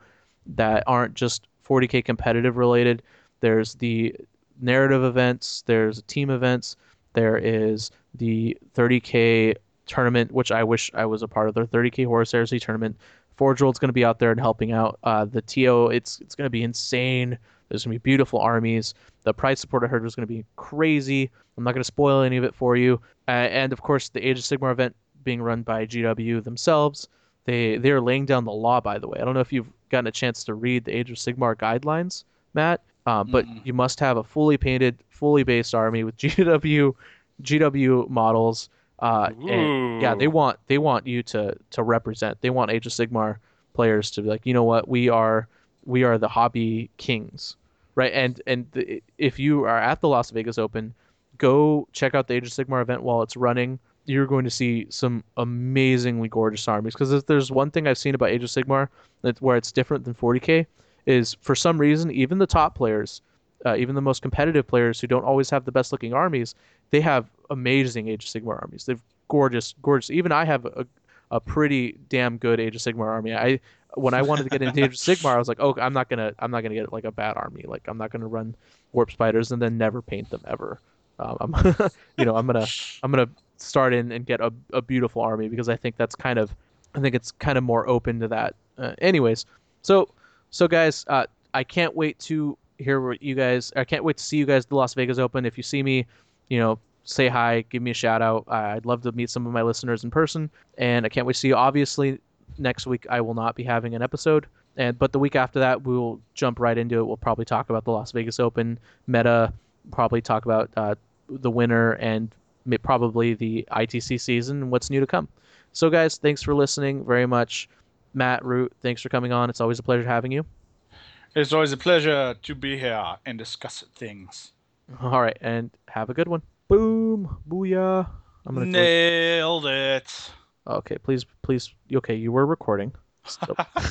that aren't just 40k competitive related. There's the narrative events, there's team events, there is the 30k tournament, which I wish I was a part of. The 30k Horus Heresy tournament. Forge World's going to be out there and helping out. Uh, the TO, it's it's going to be insane. There's going to be beautiful armies. The prize support I heard was going to be crazy. I'm not going to spoil any of it for you. Uh, and of course, the Age of Sigmar event being run by GW themselves. They they are laying down the law, by the way. I don't know if you've gotten a chance to read the Age of Sigmar guidelines, Matt, um, but Mm-mm. you must have a fully painted, fully based army with GW GW models. Uh, and yeah, they want they want you to to represent. They want Age of Sigmar players to be like, you know what, we are we are the hobby kings, right? And and the, if you are at the Las Vegas Open, go check out the Age of Sigmar event while it's running. You're going to see some amazingly gorgeous armies. Because if there's one thing I've seen about Age of Sigmar that where it's different than 40k, is for some reason even the top players, uh, even the most competitive players who don't always have the best looking armies, they have amazing Age of Sigmar armies. They've gorgeous, gorgeous. Even I have a, a pretty damn good Age of Sigmar army. I when I wanted to get into Age of Sigmar, I was like, oh, I'm not gonna, I'm not gonna get like a bad army. Like I'm not gonna run warp spiders and then never paint them ever. Um, I'm, you know, I'm gonna, I'm gonna start in and get a, a beautiful army because I think that's kind of, I think it's kind of more open to that. Uh, anyways, so, so guys, uh, I can't wait to hear what you guys. I can't wait to see you guys at the Las Vegas Open. If you see me, you know, say hi, give me a shout out. I'd love to meet some of my listeners in person, and I can't wait to see you. Obviously, next week I will not be having an episode, and but the week after that we will jump right into it. We'll probably talk about the Las Vegas Open meta, probably talk about uh, the winner and probably the ITC season and what's new to come. So, guys, thanks for listening very much. Matt Root, thanks for coming on. It's always a pleasure having you. It's always a pleasure to be here and discuss things. All right, and have a good one. Boom, booyah. I'm gonna. Nailed it. Okay, please, please. Okay, you were recording. Still.